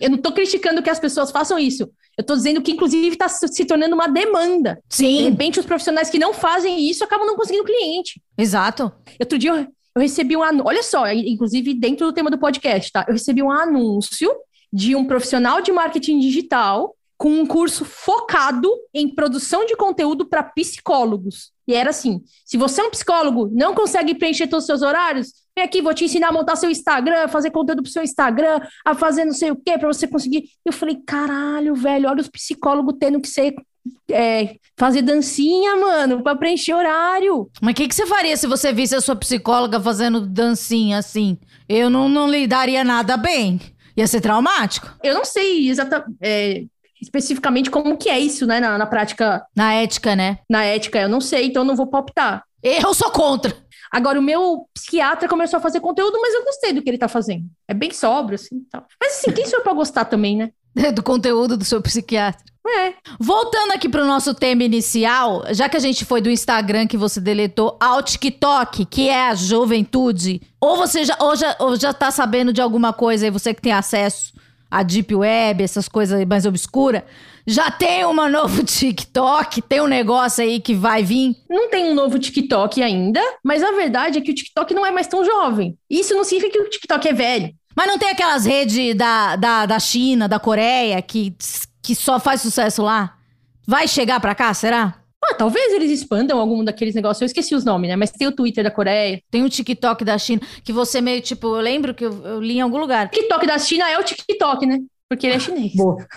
Eu não tô criticando que as pessoas façam isso. Eu tô dizendo que, inclusive, tá se tornando uma demanda. De Sim, repente, os profissionais que não fazem isso acabam não conseguindo cliente. exato. Outro dia eu, eu recebi um anúncio. Olha só, inclusive dentro do tema do podcast, tá? Eu recebi um anúncio de um profissional de marketing digital com um curso focado em produção de conteúdo para psicólogos. E era assim: se você é um psicólogo, não consegue preencher todos os seus horários, vem aqui, vou te ensinar a montar seu Instagram, a fazer conteúdo pro seu Instagram, a fazer não sei o quê, para você conseguir. Eu falei, caralho, velho, olha os psicólogos tendo que ser. é, fazer dancinha, mano, para preencher horário. Mas o que, que você faria se você visse a sua psicóloga fazendo dancinha assim? Eu não, não lidaria nada bem. Ia ser traumático. Eu não sei exata, é, especificamente como que é isso, né, na, na prática, Na ética, né? na ética, eu não sei, então eu não vou palpitar. Eu sou contra. Agora, o meu psiquiatra começou a fazer conteúdo, mas eu gostei do que ele tá fazendo. É bem sóbrio, assim, e tal. Mas, assim, quem sou eu pra gostar também, né? [LAUGHS] Do conteúdo do seu psiquiatra. É. Voltando aqui pro nosso tema inicial, já que a gente foi do Instagram que você deletou ao TikTok, que é a juventude, ou você já, ou já, ou já tá sabendo de alguma coisa aí, você que tem acesso à Deep Web, essas coisas mais obscuras, já tem uma novo [LAUGHS] TikTok, tem um negócio aí que vai vir. Não tem um novo TikTok ainda, mas a verdade é que o TikTok não é mais tão jovem. Isso não significa que o TikTok é velho. Mas não tem aquelas redes da, da, da China, da Coreia, que, que só faz sucesso lá? Vai chegar pra cá, será? Ah, talvez eles expandam algum daqueles negócios. Eu esqueci os nomes, né? Mas tem o Twitter da Coreia. Tem o TikTok da China, que você meio, tipo, eu lembro que eu, eu li em algum lugar. O TikTok da China é o TikTok, né? Porque ele é chinês. Boa. [LAUGHS]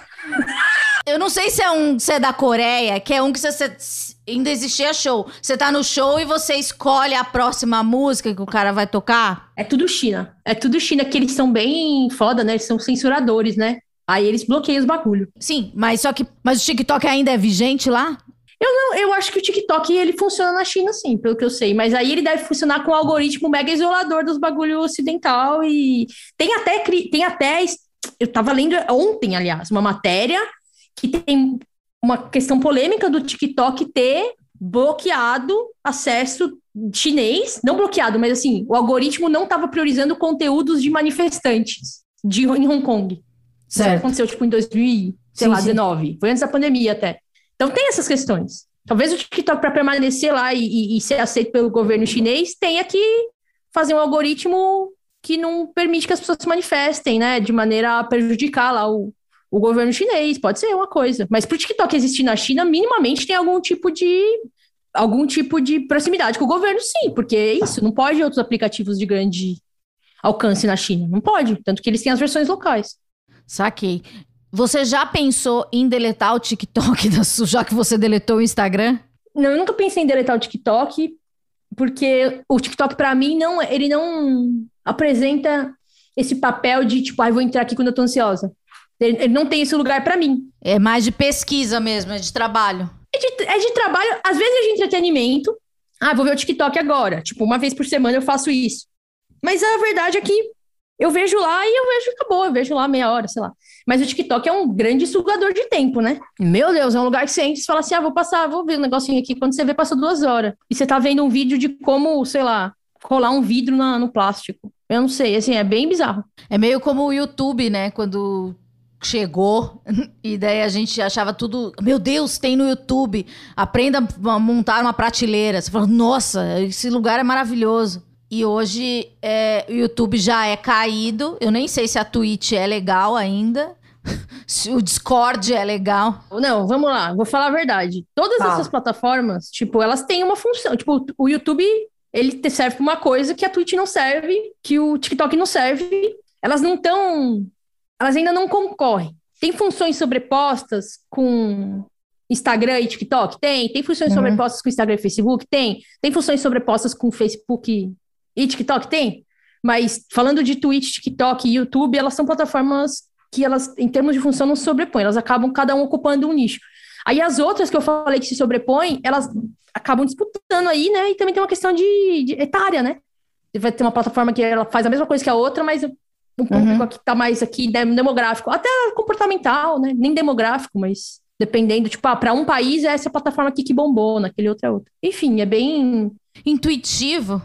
Eu não sei se é um se é da Coreia, que é um que você, você- ainda existia show. Você tá no show e você escolhe a próxima música que o cara vai tocar. É tudo China. É tudo China, que eles são bem foda, né? Eles são censuradores, né? Aí eles bloqueiam os bagulho. Sim, mas só que. Mas o TikTok ainda é vigente lá? Não, eu acho que o TikTok ele funciona na China, sim, pelo que eu sei. Mas aí ele deve funcionar com o algoritmo mega isolador dos bagulho ocidental e tem até tem até eu tava lendo ontem, aliás, uma matéria que tem uma questão polêmica do TikTok ter bloqueado acesso chinês, não bloqueado, mas assim, o algoritmo não estava priorizando conteúdos de manifestantes de em Hong Kong. Isso aconteceu tipo em 2000, sei Sim, lá, sim. 19. Foi antes da pandemia até. Então tem essas questões. Talvez o TikTok, para permanecer lá e, e- ser aceito pelo governo chinês, tenha que fazer um algoritmo que não permite que as pessoas se manifestem, né? De maneira a prejudicar lá o, o governo chinês. Pode ser uma coisa. Mas para o TikTok existir na China, minimamente tem algum tipo de algum tipo de proximidade com o governo, sim, porque é isso, não pode outros aplicativos de grande alcance na China. Não pode. Tanto que eles têm as versões locais. Saquei. Você já pensou em deletar o TikTok, [LAUGHS] da sua- já que você deletou o Instagram? Não, eu nunca pensei em deletar o TikTok, porque o TikTok, pra mim, não, ele não apresenta esse papel de, tipo, ai, vou entrar aqui quando eu tô ansiosa. Ele, ele não tem esse lugar pra mim. É mais de pesquisa mesmo, é de trabalho. É de, é de trabalho, às vezes é de entretenimento. Ah, vou ver o TikTok agora. Tipo, uma vez por semana eu faço isso. Mas a verdade é que eu vejo lá e eu vejo, acabou, eu vejo lá meia hora, sei lá. Mas o TikTok é um grande sugador de tempo, né? Meu Deus, é um lugar que você entra e fala assim: ah, vou passar, vou ver um negocinho aqui. Quando você vê, passou duas horas. E você tá vendo um vídeo de como, sei lá, colar um vidro na- no plástico. Eu não sei, assim, é bem bizarro. É meio como o YouTube, né? Quando chegou [LAUGHS] e daí a gente achava tudo, meu Deus, tem no YouTube. Aprenda a montar uma prateleira. Você fala, nossa, esse lugar é maravilhoso. E hoje é, o YouTube já é caído. Eu nem sei se a Twitch é legal ainda. [LAUGHS] Se o Discord é legal. Não, vamos lá, vou falar a verdade. Todas Fala. essas plataformas, tipo, elas têm uma função. Tipo, o YouTube, ele serve pra uma coisa que a Twitch não serve, que o TikTok não serve. Elas não estão. Elas ainda não concorrem. Tem funções sobrepostas com Instagram e TikTok? Tem. Tem funções Uhum. sobrepostas com Instagram e Facebook? Tem. Tem funções sobrepostas com Facebook e TikTok? Tem. Mas falando de Twitch, TikTok e YouTube, elas são plataformas que elas, em termos de função, não se sobrepõem, elas acabam cada um ocupando um nicho. Aí as outras que eu falei que se sobrepõem, elas acabam disputando aí, né? E também tem uma questão de, de etária, né? Vai ter uma plataforma que ela faz a mesma coisa que a outra, mas o público aqui tá mais aqui dem- demográfico, até comportamental, né? Nem demográfico, mas dependendo, tipo, ah, para um país é essa plataforma aqui que bombou, naquele outro é outra. Enfim, é bem Intuitivo.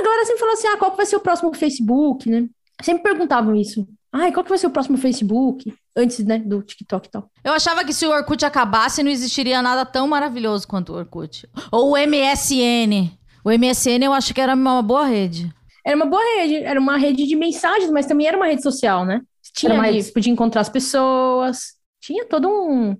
Agora sempre falou assim: ah, qual que vai ser o próximo Facebook, né? Sempre perguntavam isso. Ai, qual que vai ser o próximo Facebook? Antes, né, do TikTok e tal. Eu achava que se o Orkut acabasse, não existiria nada tão maravilhoso quanto o Orkut. Ou o MSN. O MSN eu acho que era uma boa rede. Era uma boa rede, era uma rede de mensagens, mas também era uma rede social, né? Tinha mais- podia encontrar as pessoas. Tinha todo um.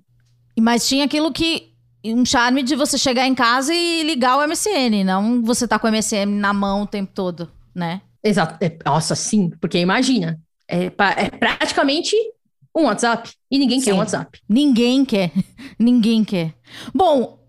Mas tinha aquilo que. Um charme de você chegar em casa e ligar o MSN, não você tá com o MSN na mão o tempo todo, né? Exato. é, nossa, sim, porque imagina. É, é praticamente um WhatsApp. E ninguém quer Sim. um WhatsApp. Ninguém quer. [LAUGHS] Ninguém quer. Bom,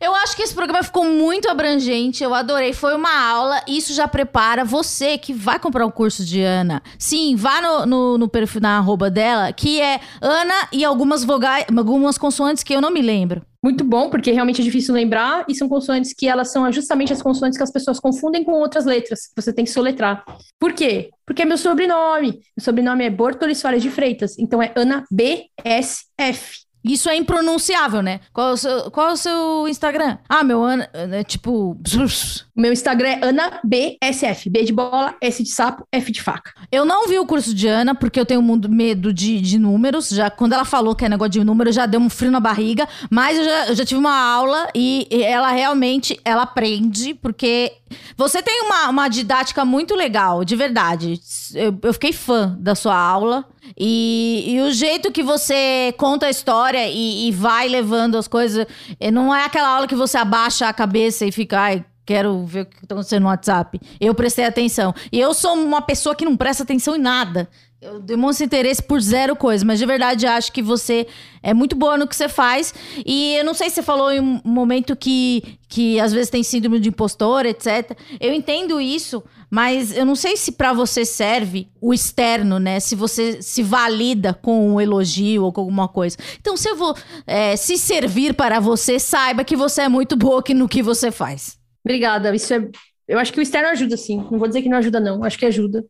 eu acho que esse programa ficou muito abrangente. Eu adorei. Foi uma aula. Isso já prepara você que vai comprar o curso de Ana. Sim, vá no, no, no perfil na arroba dela, que é Ana e algumas vogais, algumas consoantes que eu não me lembro. Muito bom, porque realmente é difícil lembrar, e são consoantes que elas são justamente as consoantes que as pessoas confundem com outras letras, que você tem que soletrar. Por quê? Porque é meu sobrenome. Meu sobrenome é Bortoli Soares de Freitas, então é Ana BSF. Isso é impronunciável, né? Qual é o seu, qual é o seu Instagram? Ah, meu Ana. É tipo. [LAUGHS] Meu Instagram é Ana BSF, B de bola, S de sapo, F de faca. Eu não vi o curso de Ana, porque eu tenho medo de, de números. Já, quando ela falou que é negócio de número, já deu um frio na barriga. Mas eu já, eu já tive uma aula e, e ela realmente ela aprende, porque você tem uma, uma didática muito legal, de verdade. Eu, eu fiquei fã da sua aula. E, e o jeito que você conta a história e, e vai levando as coisas, eh, não é aquela aula que você abaixa a cabeça e fica, ai, quero ver o que está acontecendo no WhatsApp. Eu prestei atenção. E eu sou uma pessoa que não presta atenção em nada. Eu demonstro interesse por zero coisa, mas de verdade acho que você é muito boa no que você faz. E eu não sei se você falou em um momento que, que às vezes tem síndrome de impostor, etc. Eu entendo isso, mas eu não sei se para você serve o externo, né? Se você se valida com um elogio ou com alguma coisa. Então, se eu vou é, se servir para você, saiba que você é muito boa no que você faz. Obrigada. Isso é. Eu acho que o externo ajuda, sim. Não vou dizer que não ajuda, não. Acho que ajuda.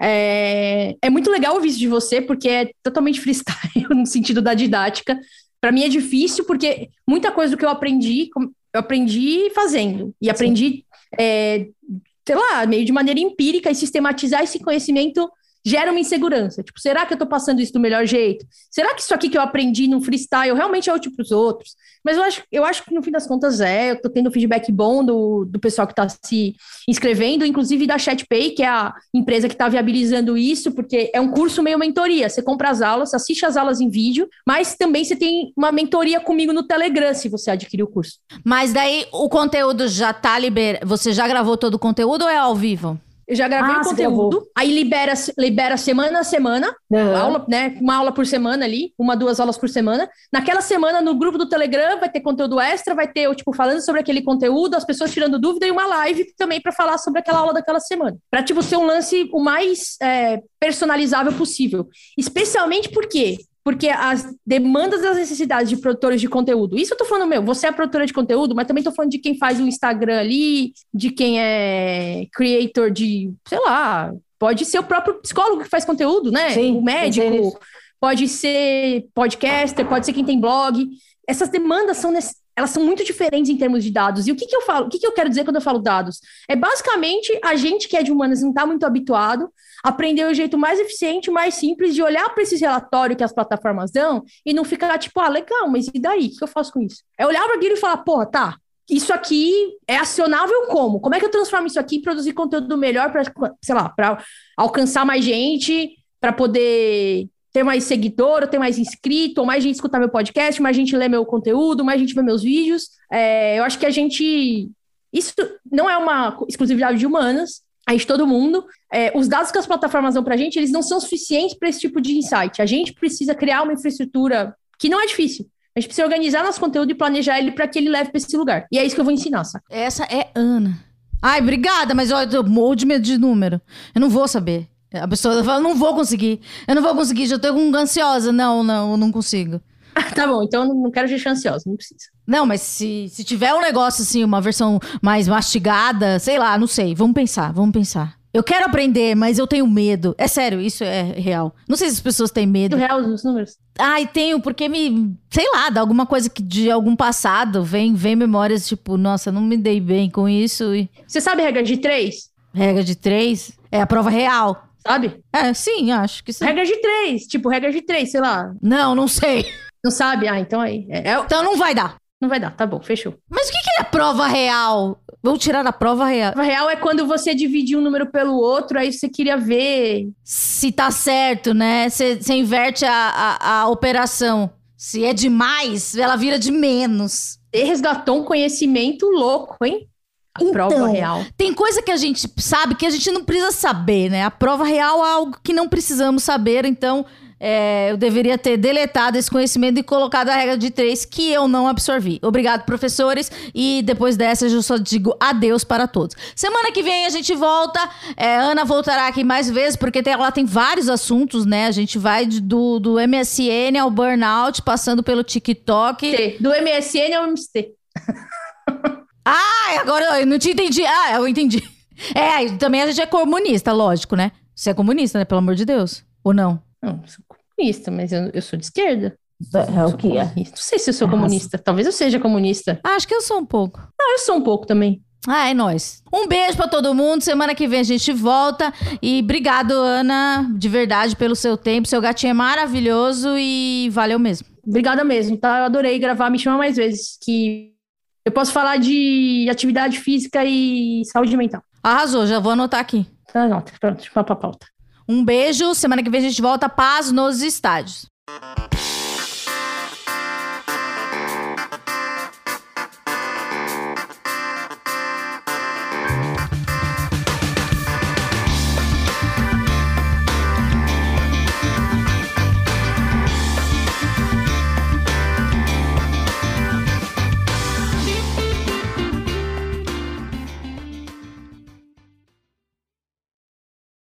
É, é muito legal ouvir isso de você, porque é totalmente freestyle [LAUGHS] no sentido da didática. Para mim é difícil, porque muita coisa do que eu aprendi, eu aprendi fazendo. E aprendi, é, sei lá, meio de maneira empírica e sistematizar esse conhecimento gera uma insegurança. Tipo, será que eu tô passando isso do melhor jeito? Será que isso aqui que eu aprendi no freestyle realmente é útil para os outros? Mas eu acho, eu acho que no fim das contas é. Eu tô tendo feedback bom do, do pessoal que está se inscrevendo, inclusive da ChatPay, que é a empresa que está viabilizando isso, porque é um curso meio mentoria. Você compra as aulas, assiste as aulas em vídeo, mas também você tem uma mentoria comigo no Telegram se você adquirir o curso. Mas daí o conteúdo já tá liberado. Você já gravou todo o conteúdo ou é ao vivo? Eu já gravei ah, o conteúdo, aí libera, libera semana a semana, uhum. aula, né? Uma aula por semana ali, uma, duas aulas por semana. Naquela semana, no grupo do Telegram, vai ter conteúdo extra, vai ter, eu, tipo, falando sobre aquele conteúdo, as pessoas tirando dúvida e uma live também para falar sobre aquela aula daquela semana. Para, tipo, ser um lance o mais é, personalizável possível. Especialmente porque porque as demandas das necessidades de produtores de conteúdo. Isso eu tô falando, meu, você é produtora de conteúdo, mas também tô falando de quem faz o Instagram ali, de quem é creator de, sei lá, pode ser o próprio psicólogo que faz conteúdo, né? Sim, o médico, pode ser podcaster, pode ser quem tem blog. Essas demandas são elas são muito diferentes em termos de dados. E o que, que eu falo? O que, que eu quero dizer quando eu falo dados? É basicamente a gente que é de humanas não está muito habituado aprender o jeito mais eficiente, mais simples de olhar para esses relatórios que as plataformas dão e não ficar tipo, ah, legal, mas e daí? O que eu faço com isso? É olhar para aquilo e falar, porra, tá, isso aqui é acionável como? Como é que eu transformo isso aqui em produzir conteúdo melhor para, sei lá, para alcançar mais gente, para poder ter mais seguidor, ter mais inscrito, ou mais gente escutar meu podcast, mais gente ler meu conteúdo, mais gente ver meus vídeos. É, eu acho que a gente. Isso não é uma exclusividade de humanas, a gente, todo mundo. É, os dados que as plataformas dão para a gente, eles não são suficientes para esse tipo de insight. A gente precisa criar uma infraestrutura que não é difícil. A gente precisa organizar nosso conteúdo e planejar ele para que ele leve para esse lugar. E é isso que eu vou ensinar, saca? Essa é Ana. Ai, obrigada, mas olha, eu morro de medo de número. Eu não vou saber. A pessoa fala, não vou conseguir. Eu não vou conseguir, já tô ansiosa. Não, não, eu não consigo. [LAUGHS] tá bom, então eu não quero gente ansiosa, não precisa. Não, mas se, se tiver um negócio assim, uma versão mais mastigada, sei lá, não sei. Vamos pensar, vamos pensar. Eu quero aprender, mas eu tenho medo. É sério, isso é real. Não sei se as pessoas têm medo. Real os números? Ai, tenho, porque me. Sei lá, dá alguma coisa que de algum passado. Vem, vem memórias, tipo, nossa, não me dei bem com isso. E... Você sabe regra de três? Regra de três? É a prova real sabe? É, sim, acho que sim. Regra de três, tipo, regra de três, sei lá. Não, não sei. Não sabe? Ah, então aí. É, é... Então não vai dar. Não vai dar, tá bom, fechou. Mas o que, que é prova real? Vamos tirar da prova real. Prova real é quando você divide um número pelo outro, aí você queria ver. Se tá certo, né? Você, inverte a, a, a operação. Se é demais, ela vira de menos. Você resgatou um conhecimento louco, hein? A então, prova real. Tem coisa que a gente sabe que a gente não precisa saber, né? A prova real é algo que não precisamos saber, então é, eu deveria ter deletado esse conhecimento e colocado a regra de três que eu não absorvi. Obrigado, professores. E depois dessa, eu só digo adeus para todos. Semana que vem a gente volta. É, Ana voltará aqui mais vezes, porque tem, ela tem vários assuntos, né? A gente vai do, do MSN ao burnout, passando pelo TikTok. Do MSN ao MST. [LAUGHS] Ah, agora eu não te entendi. Ah, eu entendi. É, também a gente é comunista, lógico, né? Você é comunista, né? Pelo amor de Deus. Ou não? Não, comunista, mas eu, eu sou de esquerda. É, é o que é? Não sei se eu sou comunista. Talvez eu seja comunista. Ah, acho que eu sou um pouco. Ah, eu sou um pouco também. Ah, é nóis. Um beijo para todo mundo. Semana que vem a gente volta. E obrigado, Ana, de verdade, pelo seu tempo. Seu gatinho é maravilhoso e valeu mesmo. Obrigada mesmo, tá? Eu adorei gravar. Me chama mais vezes, que eu posso falar de atividade física e saúde mental. Arrasou, já vou anotar aqui. Anota, pronto, vamos pra pauta. Um beijo. Semana que vem a gente volta. Paz nos estádios.